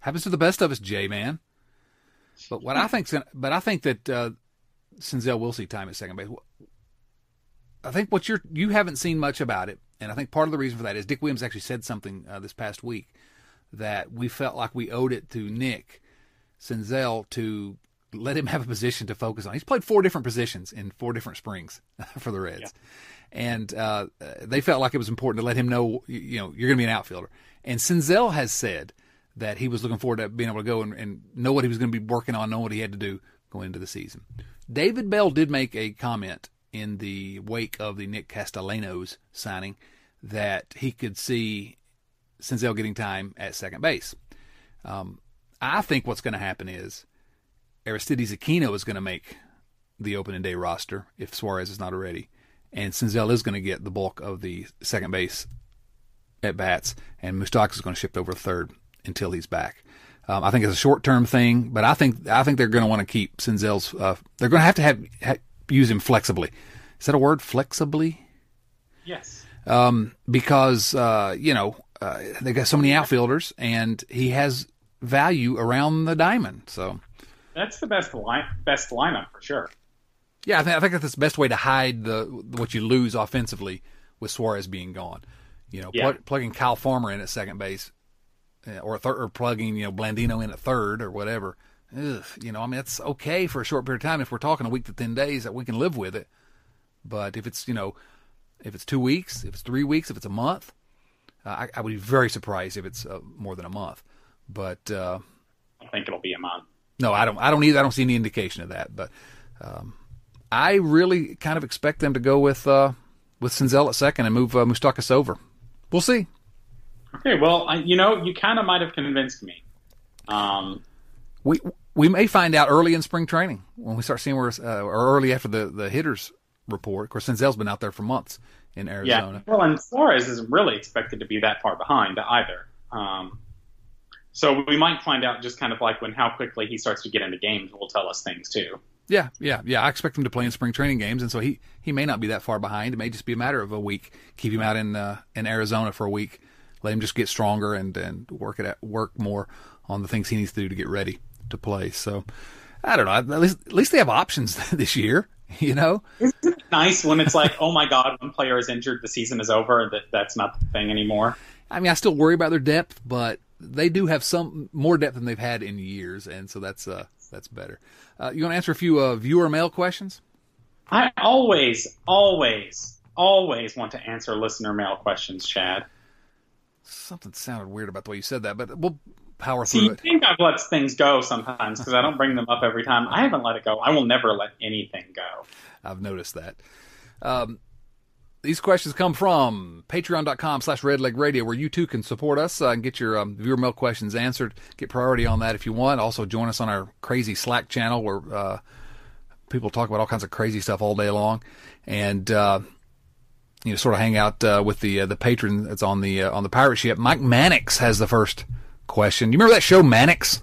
Happens to the best of us, Jay man. But what I think, but I think that uh, Senzel will see time at second base. I think what you're you haven't seen much about it, and I think part of the reason for that is Dick Williams actually said something uh, this past week that we felt like we owed it to Nick Senzel to let him have a position to focus on. He's played four different positions in four different springs for the Reds, yeah. and uh, they felt like it was important to let him know, you know, you're going to be an outfielder. And Senzel has said that he was looking forward to being able to go and, and know what he was going to be working on, know what he had to do going into the season. David Bell did make a comment in the wake of the Nick Castellanos signing that he could see Senzel getting time at second base. Um, I think what's going to happen is Aristides Aquino is going to make the opening day roster if Suarez is not already, and Senzel is going to get the bulk of the second base at bats, and Moustakas is going to shift over third until he's back. Um, I think it's a short term thing, but I think I think they're going to want to keep Senzel's. Uh, they're going to have to have, have, use him flexibly. Is that a word? Flexibly? Yes. Um, because uh, you know uh, they got so many outfielders, and he has value around the diamond. So that's the best line, best lineup for sure. Yeah, I think I think that's the best way to hide the what you lose offensively with Suarez being gone. You know, yeah. pl- plugging Kyle Farmer in at second base, uh, or thir- or plugging you know Blandino in at third or whatever. Ugh, you know, I mean, it's okay for a short period of time. If we're talking a week to ten days, that we can live with it. But if it's you know, if it's two weeks, if it's three weeks, if it's a month, uh, I, I, would be very surprised if it's uh, more than a month. But uh, I think it'll be a month. No, I don't. I don't either. I don't see any indication of that. But um, I really kind of expect them to go with uh, with Senzel at second and move uh, Moustakas over. We'll see. Okay. Well, I, you know, you kind of might have convinced me. Um, we we may find out early in spring training when we start seeing where, uh, or early after the the hitters report. Of course, Senzel's been out there for months in Arizona. Yeah. Well, and Suarez isn't really expected to be that far behind either. Um, so we might find out just kind of like when how quickly he starts to get into games will tell us things too. Yeah, yeah, yeah. I expect him to play in spring training games, and so he, he may not be that far behind. It may just be a matter of a week. Keep him out in uh, in Arizona for a week. Let him just get stronger and and work it at, work more on the things he needs to do to get ready to play. So I don't know. At least at least they have options this year. You know, isn't it nice when it's like, oh my god, one player is injured, the season is over. That that's not the thing anymore. I mean, I still worry about their depth, but they do have some more depth than they've had in years, and so that's uh, that's better. Uh, you want to answer a few uh, viewer mail questions? I always, always, always want to answer listener mail questions, Chad. Something sounded weird about the way you said that, but we'll power See, through you it. think I've let things go sometimes because I don't bring them up every time. I haven't let it go. I will never let anything go. I've noticed that. Um, these questions come from patreon.com slash redlegradio where you too can support us uh, and get your um, viewer mail questions answered. Get priority on that if you want. Also join us on our crazy Slack channel where uh, people talk about all kinds of crazy stuff all day long. And, uh, you know, sort of hang out uh, with the uh, the patron that's on the uh, on the pirate ship. Mike Mannix has the first question. You remember that show Mannix?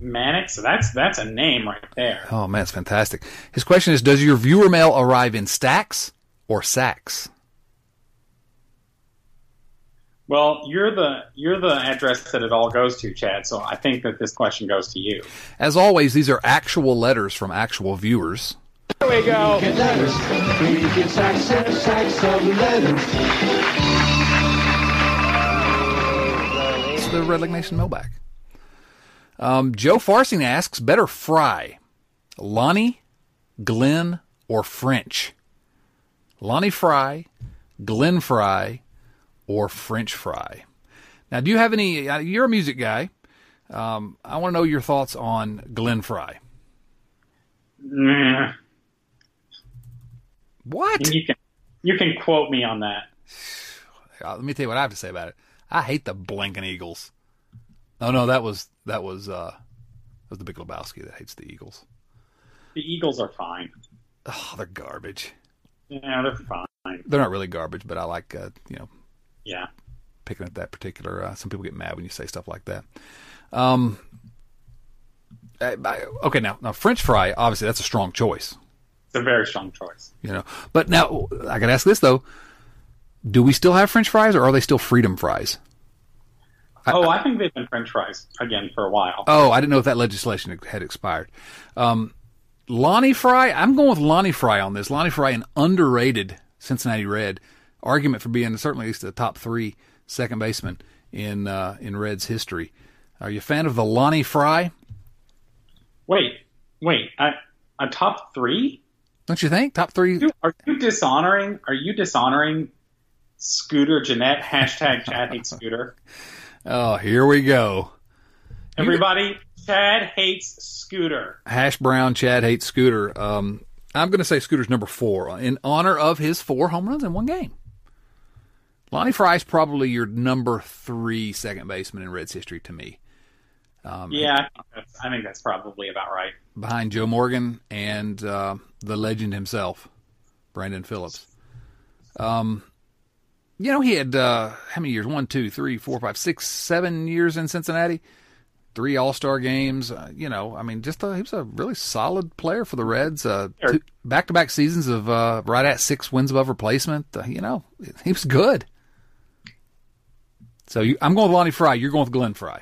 Mannix, that's that's a name right there. Oh man, it's fantastic. His question is: Does your viewer mail arrive in stacks or sacks? Well, you're the you're the address that it all goes to, Chad. So I think that this question goes to you. As always, these are actual letters from actual viewers. Get letters. We get the Redleg Nation mailbag. Um, Joe Farsing asks: Better fry, Lonny, Glenn, or French? Lonny Frey, Glenn Frey, or French fry? Now, do you have any? uh, You're a music guy. Um, I want to know your thoughts on Glenn Frey. Mm, What? You can you can quote me on that. Uh, let me tell you what I have to say about it. I hate the blinking Eagles. Oh no, that was that was uh that was the Big Lebowski that hates the Eagles. The Eagles are fine. Oh, they're garbage. Yeah, they're fine. They're not really garbage, but I like uh, you know Yeah. picking at that particular. Uh, some people get mad when you say stuff like that. Um. I- I- okay, now now French fry. Obviously, that's a strong choice. It's a very strong choice. You know, but now I got to ask this though: Do we still have French fries, or are they still freedom fries? oh, I think they've been French fries again for a while. Oh, I didn't know if that legislation had expired. Um, Lonny Frey, I'm going with Lonny Frey on this. Lonny Frey, an underrated Cincinnati Red, argument for being certainly at least the top three second baseman in uh, in Reds history. Are you a fan of the Lonny Frey? Wait, wait. I, a top three? Don't you think top three? Are you dishonoring? Are you dishonoring Scooter Gennett? Hashtag Chad hates Scooter. Oh, here we go. Everybody, Chad hates Scooter. Hash Brown, Chad hates Scooter. Um, I'm going to say Scooter's number four in honor of his four home runs in one game. Lonny Frey's probably your number three second baseman in Reds history to me. Um, Yeah, I think, that's, I think that's probably about right. behind Joe Morgan and uh, the legend himself, Brandon Phillips. Um, you know, he had uh, how many years? One, two, three, four, five, six, seven years in Cincinnati. Three All Star games. Uh, you know, I mean, just uh, he was a really solid player for the Reds. Uh, Back to back seasons of uh, right at six wins above replacement. Uh, you know, he was good. So you, I'm going with Lonny Frey. You're going with Glenn Frey.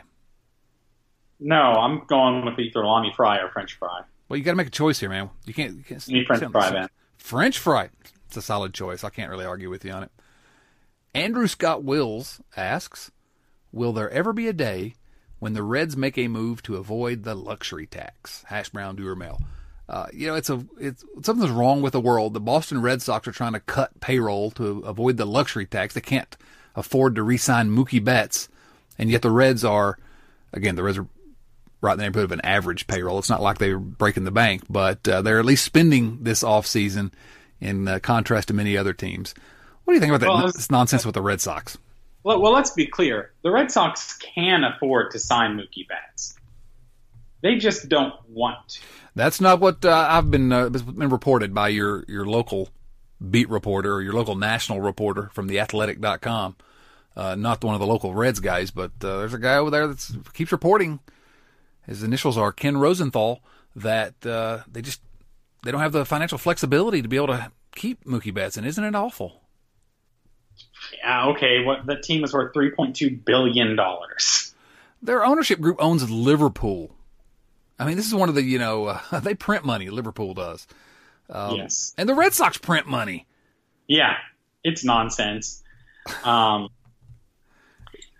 No, I'm going with either Lonny Frey or French Fry. Well, you got to make a choice here, man. You can't. You can't Need French fry then. French fry. It's a solid choice. I can't really argue with you on it. Andrew Scott Wills asks, "Will there ever be a day when the Reds make a move to avoid the luxury tax?" Hash brown doer mail. Uh, you know, it's a it's something's wrong with the world. The Boston Red Sox are trying to cut payroll to avoid the luxury tax. They can't afford to re-sign Mookie Betts, and yet the Reds are, again, the Reds are right in the neighborhood of an average payroll. It's not like they're breaking the bank, but uh, they're at least spending this off season in uh, contrast to many other teams. What do you think about that Well, this nonsense with the Red Sox? Well, well, let's be clear. The Red Sox can afford to sign Mookie Betts. They just don't want to. That's not what uh, I've been uh, been reported by your your local beat reporter or your local national reporter from theathletic.com. Uh, not one of the local Reds guys, but uh, there's a guy over there that keeps reporting. His initials are Ken Rosenthal. That uh, they just they don't have the financial flexibility to be able to keep Mookie Betts, and isn't it awful? Yeah, okay. What the team is worth three point two billion dollars. Their ownership group owns Liverpool. I mean, this is one of the you know uh, they print money. Liverpool does, um, yes. and the Red Sox print money. Yeah, it's nonsense. Um,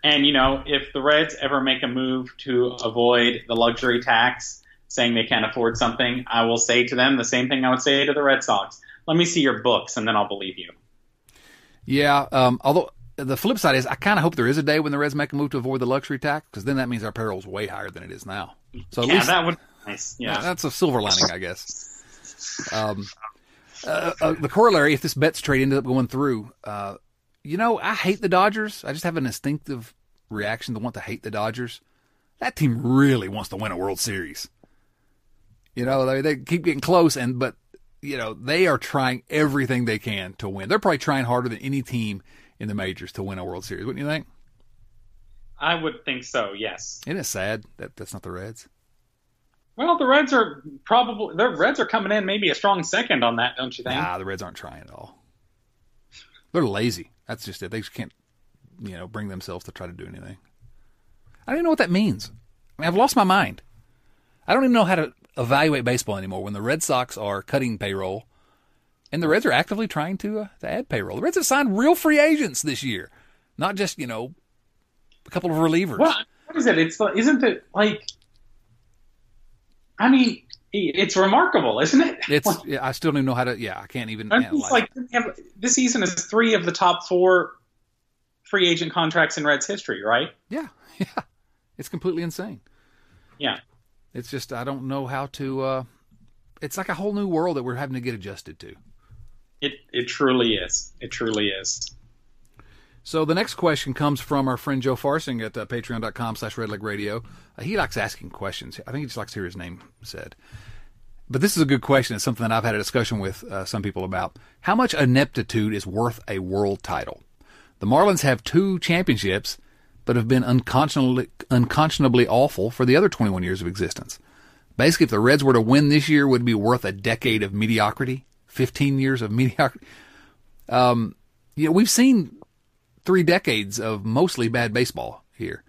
and you know, if the Reds ever make a move to avoid the luxury tax, saying they can't afford something, I will say to them the same thing I would say to the Red Sox. Let me see your books, and then I'll believe you. Yeah, um, although the flip side is I kind of hope there is a day when the Reds make a move to avoid the luxury tax because then that means our payroll is way higher than it is now. So at yeah, least that would be nice. Yeah. that's a silver lining, I guess. Um, uh, uh, the corollary, if this bets trade ended up going through, uh, you know, I hate the Dodgers. I just have an instinctive reaction to want to hate the Dodgers. That team really wants to win a World Series. You know, they, they keep getting close, and but you know they are trying everything they can to win. They're probably trying harder than any team in the majors to win a World Series. Wouldn't you think? I would think so. Yes. Isn't it sad that that's not the Reds? Well, the Reds are probably the Reds are coming in maybe a strong second on that, don't you think? Nah, the Reds aren't trying at all. They're lazy. That's just it. They just can't, you know, bring themselves to try to do anything. I don't even know what that means. I mean, I've lost my mind. I don't even know how to evaluate baseball anymore when the Red Sox are cutting payroll and the Reds are actively trying to, uh, to add payroll. The Reds have signed real free agents this year, not just, you know, a couple of relievers. Well, what is it? It's isn't it like? I mean, it's remarkable, isn't it? It's yeah, I still don't know how to. Yeah, I can't even. Analyze like have- this season is three of the top four free agent contracts in Reds history, right? Yeah, yeah. It's completely insane. Yeah. It's just I don't know how to. Uh, it's like a whole new world that we're having to get adjusted to. It it truly is. It truly is. So the next question comes from our friend Joe Farsing at uh, patreon.com slash redlegradio. Uh, he likes asking questions. I think he just likes to hear his name said. But this is a good question. It's something that I've had a discussion with uh, some people about. How much ineptitude is worth a world title? The Marlins have two championships, but have been unconscionably, unconscionably awful for the other 21 years of existence. Basically, if the Reds were to win this year, it would be worth a decade of mediocrity, 15 years of mediocrity. Um, you know, we've seen three decades of mostly bad baseball here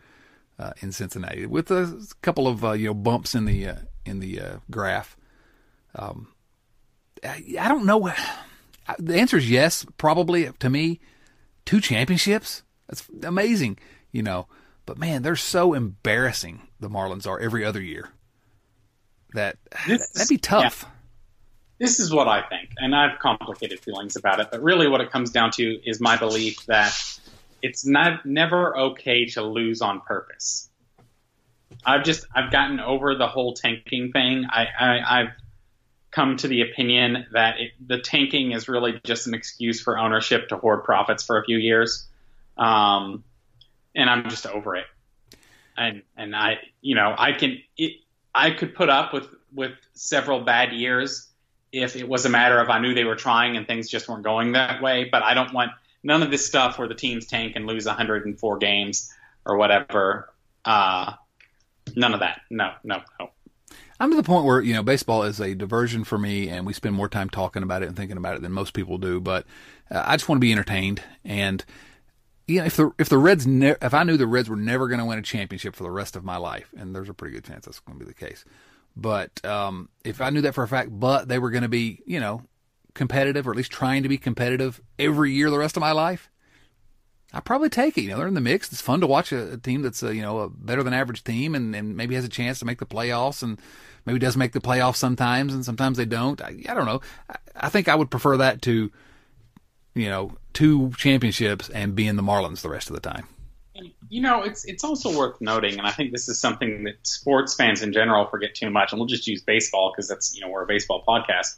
uh, in Cincinnati, with a couple of uh, you know bumps in the uh, in the uh, graph. Um, I, I don't know. The answer is yes, probably to me. Two championships. That's amazing, you know. But man, they're so embarrassing. The Marlins are every other year. That This- that'd be tough. This is what I think, and I have complicated feelings about it. But really, what it comes down to is my belief that it's not never okay to lose on purpose. I've just I've gotten over the whole tanking thing. I, I I've come to the opinion that it, the tanking is really just an excuse for ownership to hoard profits for a few years, um, and I'm just over it. And and I you know I can it, I could put up with with several bad years if it was a matter of I knew they were trying and things just weren't going that way. But I don't want none of this stuff where the teams tank and lose 104 games or whatever. Uh, none of that. No, no, no. I'm to the point where you know baseball is a diversion for me, and we spend more time talking about it and thinking about it than most people do. But uh, I just want to be entertained, and you know, if the if the Reds ne- if I knew the Reds were never going to win a championship for the rest of my life, and there's a pretty good chance that's going to be the case. But um, if I knew that for a fact, but they were going to be you know competitive or at least trying to be competitive every year the rest of my life, I probably take it. You know, they're in the mix. It's fun to watch a, a team that's a, you know a better than average team and, and maybe has a chance to make the playoffs and maybe does make the playoffs sometimes and sometimes they don't. I, I don't know. I, I think I would prefer that to you know two championships and being the Marlins the rest of the time. You know, it's it's also worth noting, and I think this is something that sports fans in general forget too much. And we'll just use baseball because that's you know we're a baseball podcast.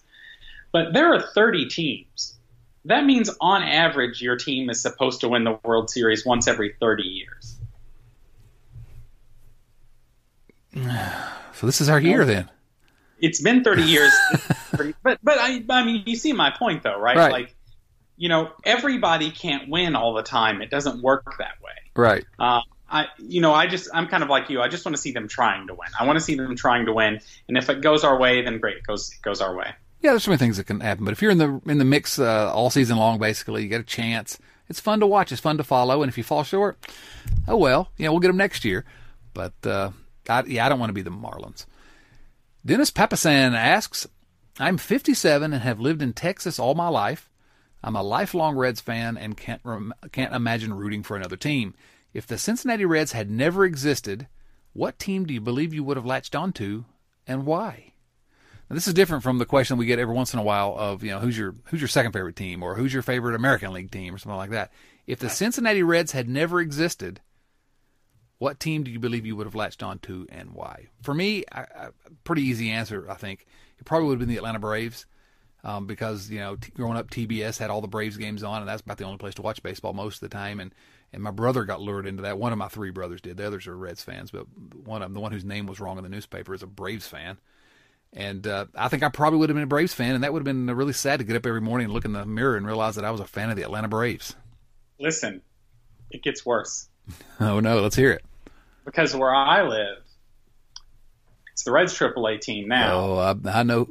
But there are 30 teams. That means on average your team is supposed to win the World Series once every 30 years. So this is our year then. It's been 30 years, but but I I mean you see my point though, right? Right. Like you know everybody can't win all the time. It doesn't work that way. Right. Uh, I, you know, I just, I'm kind of like you. I just want to see them trying to win. I want to see them trying to win, and if it goes our way, then great, it goes, it goes our way. Yeah, there's so many things that can happen. But if you're in the in the mix uh, all season long, basically, you get a chance. It's fun to watch. It's fun to follow. And if you fall short, oh well. You know, we'll get them next year. But uh, I, yeah, I don't want to be the Marlins. Dennis Papasan asks, "I'm 57 and have lived in Texas all my life. I'm a lifelong Reds fan and can't rem- can't imagine rooting for another team. If the Cincinnati Reds had never existed, what team do you believe you would have latched onto, and why?" Now, this is different from the question we get every once in a while of you know who's your who's your second favorite team or who's your favorite American League team or something like that. If the Cincinnati Reds had never existed, what team do you believe you would have latched on to and why? For me, I, I, pretty easy answer, I think. It probably would have been the Atlanta Braves um, because, you know, t- growing up, TBS had all the Braves games on, and that's about the only place to watch baseball most of the time. And, and my brother got lured into that. One of my three brothers did. The others are Reds fans, but one of them, the one whose name was wrong in the newspaper, is a Braves fan. And uh, I think I probably would have been a Braves fan, and that would have been really sad to get up every morning and look in the mirror and realize that I was a fan of the Atlanta Braves. Listen, it gets worse. oh no, let's hear it. Because where I live, it's the Reds AAA team now. Oh, I, I know.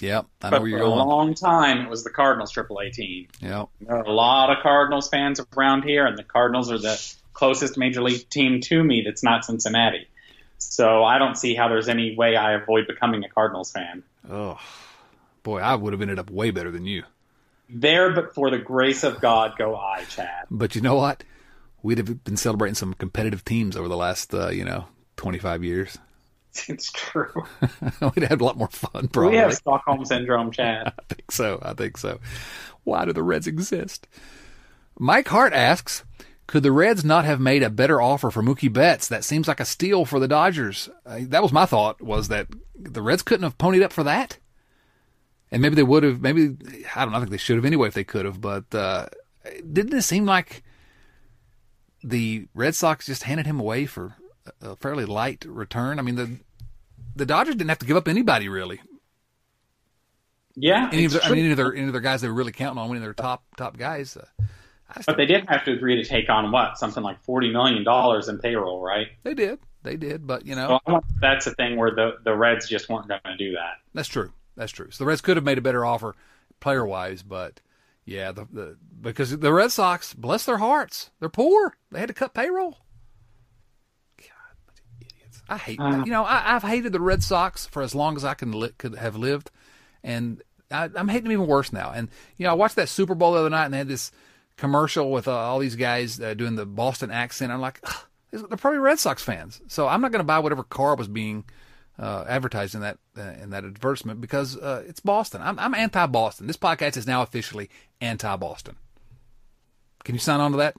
Yeah, I know but where you're for going. a long time, it was the Cardinals AAA team. Yeah, There are a lot of Cardinals fans around here, and the Cardinals are the closest major league team to me that's not Cincinnati. So I don't see how there's any way I avoid becoming a Cardinals fan. Oh, boy, I would have ended up way better than you. There, but for the grace of God, go I, Chad. But you know what? We'd have been celebrating some competitive teams over the last, uh, you know, 25 years. It's true. We'd have a lot more fun, probably. We have Stockholm syndrome, Chad. I think so. I think so. Why do the Reds exist? Mike Hart asks, could the Reds not have made a better offer for Mookie Betts? That seems like a steal for the Dodgers. Uh, that was my thought. Was that the Reds couldn't have ponied up for that? And maybe they would have. Maybe I don't know. I think they should have anyway if they could have. But uh, didn't it seem like the Red Sox just handed him away for a fairly light return? I mean the the Dodgers didn't have to give up anybody really. Yeah, Any of their, I mean, any of their any of their guys they were really counting on, any of their top top guys. Uh, but they did have to agree to take on what something like forty million dollars in payroll, right? They did. They did. But, you know, So I wonder if that's a thing where the the Reds just weren't going to do that. that's true. That's true. So the Reds could have made a better offer player wise, but yeah, the, the because the Red Sox, bless their hearts, they're poor. They had to cut payroll. God, bunch of idiots. I hate Uh. you know, I, I've hated the Red Sox for as long as I can li- could have lived. And I, I'm hating them even worse now. And, you know, I watched that Super Bowl the other night and they had this commercial with uh, all these guys uh, doing the Boston accent. I'm like, they're probably Red Sox fans. So I'm not going to buy whatever car was being uh, advertised in that uh, in that advertisement because uh, it's Boston. I'm, I'm anti-Boston. This podcast is now officially anti-Boston. Can you sign on to that?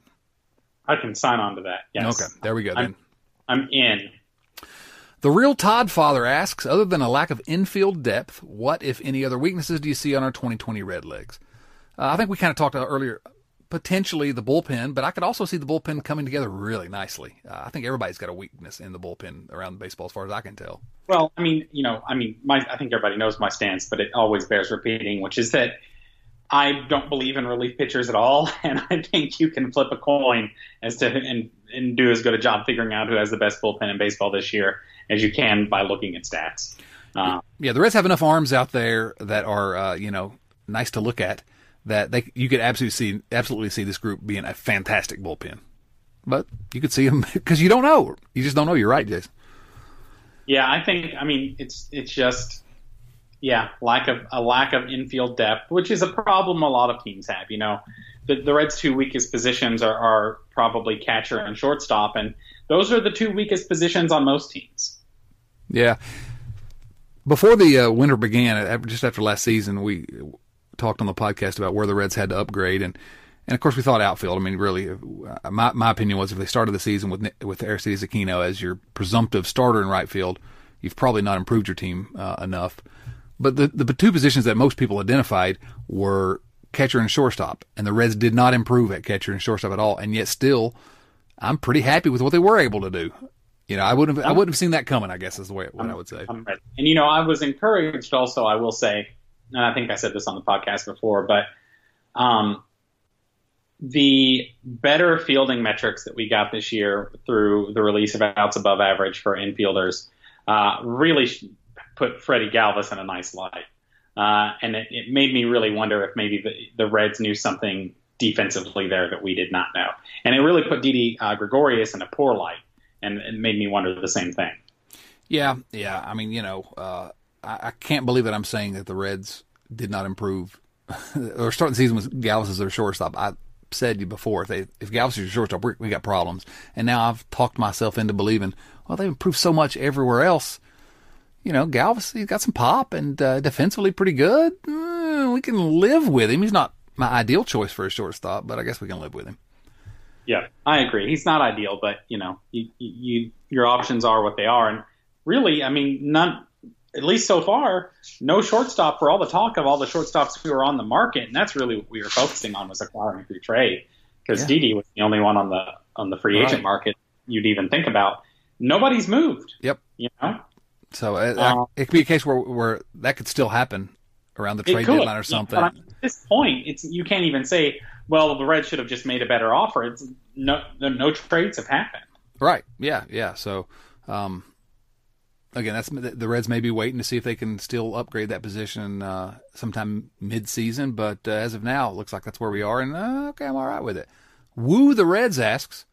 I can sign on to that. Yes. Okay, there we go. Then I'm, I'm in. The real Todd father asks, other than a lack of infield depth, what if any other weaknesses do you see on our 2020 Red Legs? Uh, I think we kind of talked about earlier. Potentially the bullpen, but I could also see the bullpen coming together really nicely. Uh, I think everybody's got a weakness in the bullpen around baseball, as far as I can tell. Well, I mean, you know, I mean, my I think everybody knows my stance, but it always bears repeating, which is that I don't believe in relief pitchers at all, and I think you can flip a coin as to and and do as good a job figuring out who has the best bullpen in baseball this year as you can by looking at stats. Uh, Yeah, the Reds have enough arms out there that are, uh, you know, nice to look at. That they you could absolutely see absolutely see this group being a fantastic bullpen, but you could see them because you don't know. You just don't know. You're right, Jason. yeah, I think I mean it's it's just yeah lack of a lack of infield depth, which is a problem a lot of teams have. You know, the the Reds' two weakest positions are, are probably catcher and shortstop, and those are the two weakest positions on most teams. Yeah. Before the uh, winter began, uh, just after last season, we talked on the podcast about where the Reds had to upgrade, and and of course we thought outfield. I mean, really, uh, my my opinion was if they started the season with with Aristides Aquino as your presumptive starter in right field, you've probably not improved your team uh, enough. But the the two positions that most people identified were catcher and shortstop, and the Reds did not improve at catcher and shortstop at all, and yet still, I'm pretty happy with what they were able to do. You know, I wouldn't have, I wouldn't have seen that coming. I guess is the way what I would say. And you know, I was encouraged also. I will say, and I think I said this on the podcast before, but um, the better fielding metrics that we got this year through the release of outs above average for infielders uh, really put Freddie Galvis in a nice light. Uh, and it, it made me really wonder if maybe the, the Reds knew something defensively there that we did not know. And it really put Didi uh, Gregorius in a poor light, and it made me wonder the same thing. Yeah, yeah. I mean, you know, uh, I, I can't believe that I'm saying that the Reds did not improve or starting the season with Galvis as their shortstop. I said you before, if they if Galvis is your shortstop, we, we got problems. And now I've talked myself into believing, well, they've improved so much everywhere else. You know, Galvis, he's got some pop and uh, defensively pretty good. Mm, we can live with him. He's not my ideal choice for a shortstop, but I guess we can live with him. Yeah, I agree. He's not ideal, but you know, you, you, your options are what they are, and really, I mean, none. At least so far, no shortstop for all the talk of all the shortstops who are on the market, and that's really what we were focusing on was acquiring through trade because Yeah. Didi was the only one on the on the free agent market you'd even think about. Nobody's moved. Yep. You know, So uh, Uh, it could be a case where where that could still happen around the trade deadline or something. but at this point, it's you can't even say, well, the Reds should have just made a better offer. It's no no, no trades have happened. Right. Yeah. Yeah. So, um, again, that's the the Reds may be waiting to see if they can still upgrade that position uh, sometime mid-season. But uh, as of now, it looks like that's where we are, and uh, okay, I'm all right with it. Woo the Reds asks,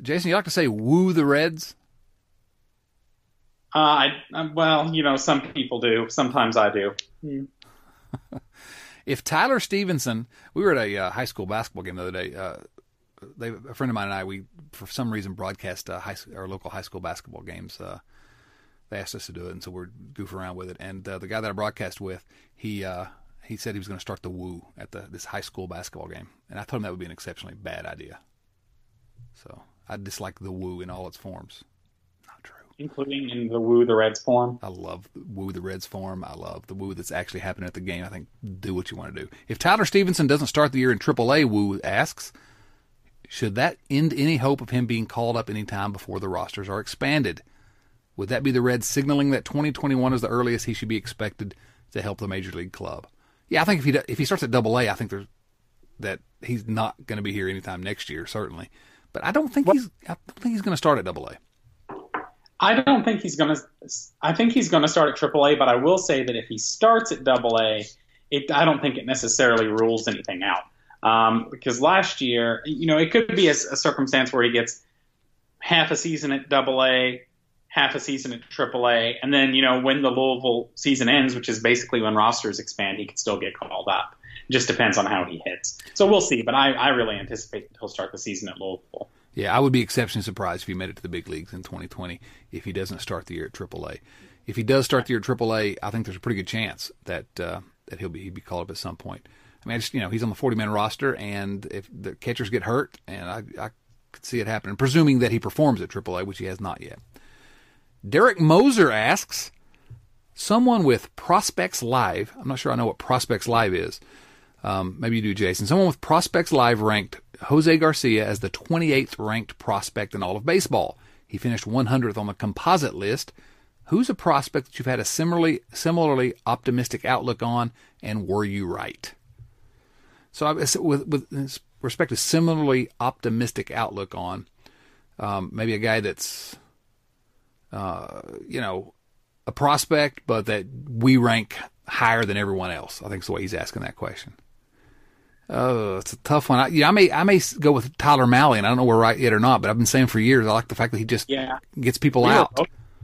Jason, you like to say woo the Reds? Uh, I uh, well, you know, some people do. Sometimes I do. If Tyler Stephenson, we were at a uh, high school basketball game the other day. Uh, they, a friend of mine and I, we for some reason broadcast uh, high, our local high school basketball games. Uh, they asked us to do it, and so we're goofing around with it. And uh, the guy that I broadcast with, he uh, he said he was going to start the woo at the this high school basketball game, and I told him that would be an exceptionally bad idea. So I dislike the woo in all its forms. Including in the Woo the Reds form. I love the woo the Reds form. I love the woo that's actually happening at the game. I think do what you want to do. If Tyler Stephenson doesn't start the year in AAA, Woo asks, should that end any hope of him being called up any time before the rosters are expanded? Would that be the Reds signaling that 2021 is the earliest he should be expected to help the major league club? Yeah, I think if he if he starts at Double A, I think there's that he's not going to be here anytime next year, certainly. But I don't think he's I don't think he's going to start at Double A. I don't think he's going to. I think he's going to start at AAA, but I will say that if he starts at AA, it I don't think it necessarily rules anything out. Um, because last year, you know, it could be a, a circumstance where he gets half a season at AA, half a season at AAA, and then you know when the Louisville season ends, which is basically when rosters expand, he could still get called up. It just depends on how he hits. So we'll see. But I, I really anticipate that he'll start the season at Louisville. Yeah, I would be exceptionally surprised if he made it to the big leagues in 2020 if he doesn't start the year at AAA. If he does start the year at AAA, I think there's a pretty good chance that uh, that he'll be he'd be called up at some point. I mean, I just you know he's on the 40 man roster, and if the catchers get hurt, and I I could see it happening, presuming that he performs at AAA, which he has not yet. Derek Moser asks, someone with Prospects Live. I'm not sure I know what Prospects Live is. Um, maybe you do, Jason. Someone with Prospects Live ranked Jose Garcia as the 28th ranked prospect in all of baseball. He finished 100th on the composite list. Who's a prospect that you've had a similarly similarly optimistic outlook on, and were you right? So, I, with with respect to similarly optimistic outlook on, um, maybe a guy that's, uh, you know, a prospect, but that we rank higher than everyone else. I think is the way he's asking that question. Oh, it's a tough one. I, yeah, I may I may go with Tyler Mahle, and I don't know we're right yet or not. But I've been saying for years I like the fact that he just Yeah. gets people were out.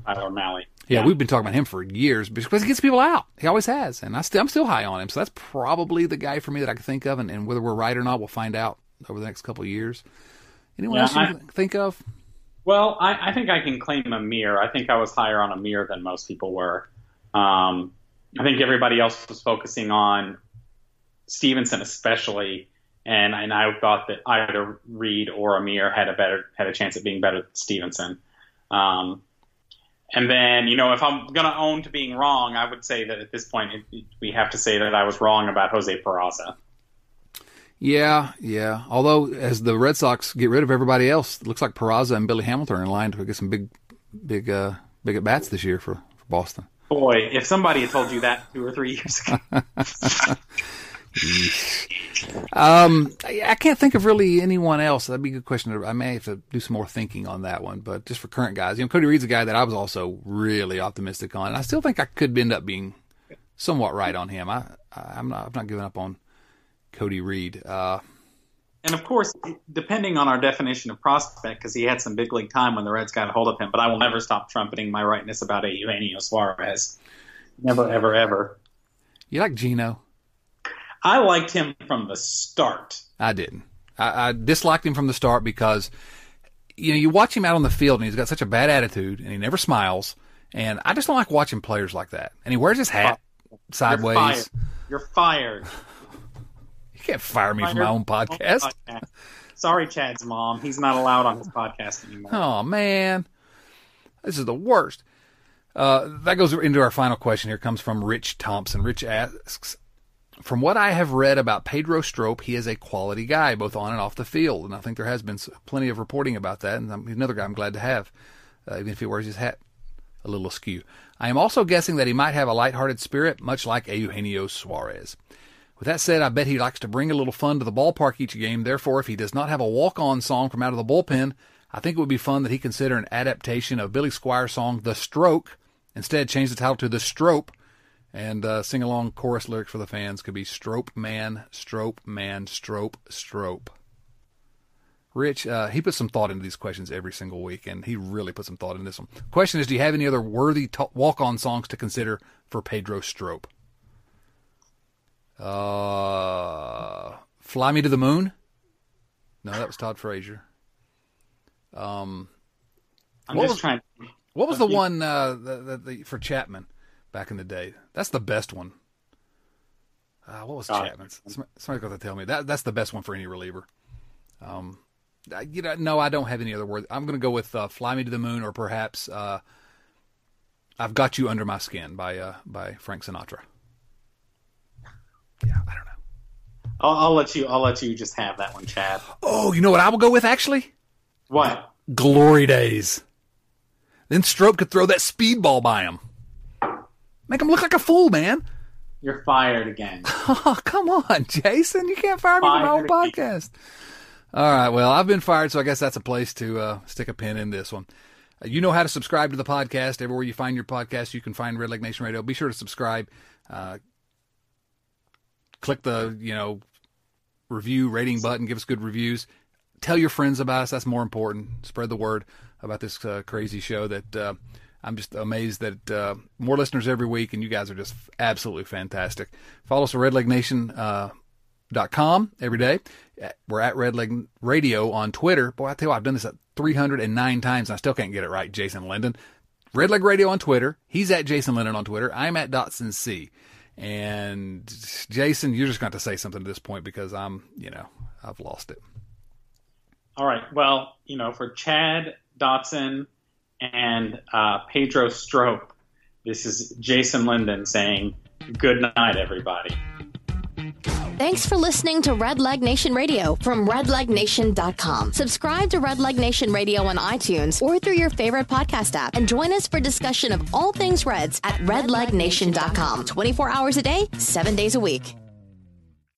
Tyler Mahle. Yeah, we've been talking about him for years because he gets people out. He always has, and I still, I'm still high on him. So that's probably the guy for me that I can think of, and, and whether we're right or not, we'll find out over the next couple of years. Anyone Yeah, else you I- can think of? Well, I, I think I can claim Amir. I think I was higher on Amir than most people were. Um, I think everybody else was focusing on Stephenson, especially, and and I thought that either Reed or Amir had a better had a chance at being better than Stephenson. Um, and then, you know, if I'm going to own to being wrong, I would say that at this point it, we have to say that I was wrong about Jose Peraza. Yeah, yeah. Although as the Red Sox get rid of everybody else, it looks like Peraza and Billy Hamilton are in line to get some big, big, uh, big at bats this year for, for Boston. Boy, if somebody had told you that two or three years ago. Um, I, I can't think of really anyone else. That'd be a good question. to- I may have to do some more thinking on that one. But just for current guys, you know, Cody Reed's a guy that I was also really optimistic on. And I still think I could end up being somewhat right on him. I, I I'm not I'm not giving up on Cody Reed. Uh, And of course, depending on our definition of prospect, because he had some big league time when the Reds got a hold of him, but I will never stop trumpeting my rightness about Eugenio Suarez. Never, ever, ever. you like Gino? I liked him from the start. I didn't. I, I disliked him from the start because you know you watch him out on the field and he's got such a bad attitude and he never smiles. And I just don't like watching players like that. And he wears his hat sideways. You're fired. You're fired. You can't fire me from my own podcast. Sorry, Chad's mom. He's not allowed on his podcast anymore. Oh man, this is the worst. Uh, that goes into our final question. Here comes from Rich Thompson. Rich asks, "From what I have read about Pedro Strop, he is a quality guy, both on and off the field, and I think there has been plenty of reporting about that. And another guy I'm glad to have, uh, even if he wears his hat a little askew. I am also guessing that he might have a lighthearted spirit, much like Eugenio Suarez." With that said, I bet he likes to bring a little fun to the ballpark each game. Therefore, if he does not have a walk-on song from out of the bullpen, I think it would be fun that he consider an adaptation of Billy Squier's song "The Stroke." Instead, change the title to "The Strope," and uh, sing along chorus lyrics for the fans. Could be "Strop Man, Strop Man, Strop, Strop." Rich, uh, he puts some thought into these questions every single week, and he really put some thought into this one. Question is, do you have any other worthy t- walk-on songs to consider for Pedro Strop? Uh, Fly Me to the Moon? No, that was Todd Frazier. Um, I'm what just was- trying. what was the one uh, the, the, the, for Chapman back in the day? That's the best one. Uh, what was. Chapman's? Some- Somebody's got to tell me that that's the best one for any reliever. Um, I- you know, no, I don't have any other word. I'm going to go with uh, "Fly Me to the Moon" or perhaps uh, "I've Got You Under My Skin" by uh, by Frank Sinatra. Yeah, I don't know. I'll, I'll let you. I'll let you just have that one, Chad. Oh, you know what I will go with actually? What? Glory days. Then Strop could throw that speedball by him. Make him look like a fool, man. You're fired again. Oh, come on, Jason. You can't fire me from my own podcast. All right. Well, I've been fired, so I guess that's a place to uh, stick a pin in this one. Uh, you know how to subscribe to the podcast. Everywhere you find your podcast, you can find Redleg Nation Radio. Be sure to subscribe. Uh, click the, you know, review, rating button. Give us good reviews. Tell your friends about us. That's more important. Spread the word about this uh, crazy show that uh, I'm just amazed that uh, more listeners every week, and you guys are just absolutely fantastic. Follow us at Redleg Nation. Uh, com every day. We're at Red Leg Radio on Twitter. Boy, I tell you I've done this at 309 times and I still can't get it right. Jason Linden. Red Leg Radio on Twitter. He's at Jason Linden on Twitter. I'm at Dotson C. And Jason, you're just going to say something at this point because I'm, you know, I've lost it. All right. Well, you know, for Chad Dotson and uh, Pedro Strop, this is Jason Linden saying, "Good night, everybody." Thanks for listening to Redleg Nation Radio from redlegnation.com. Subscribe to Redleg Nation Radio on iTunes or through your favorite podcast app and join us for discussion of all things Reds at redlegnation.com. 24 hours a day, 7 days a week.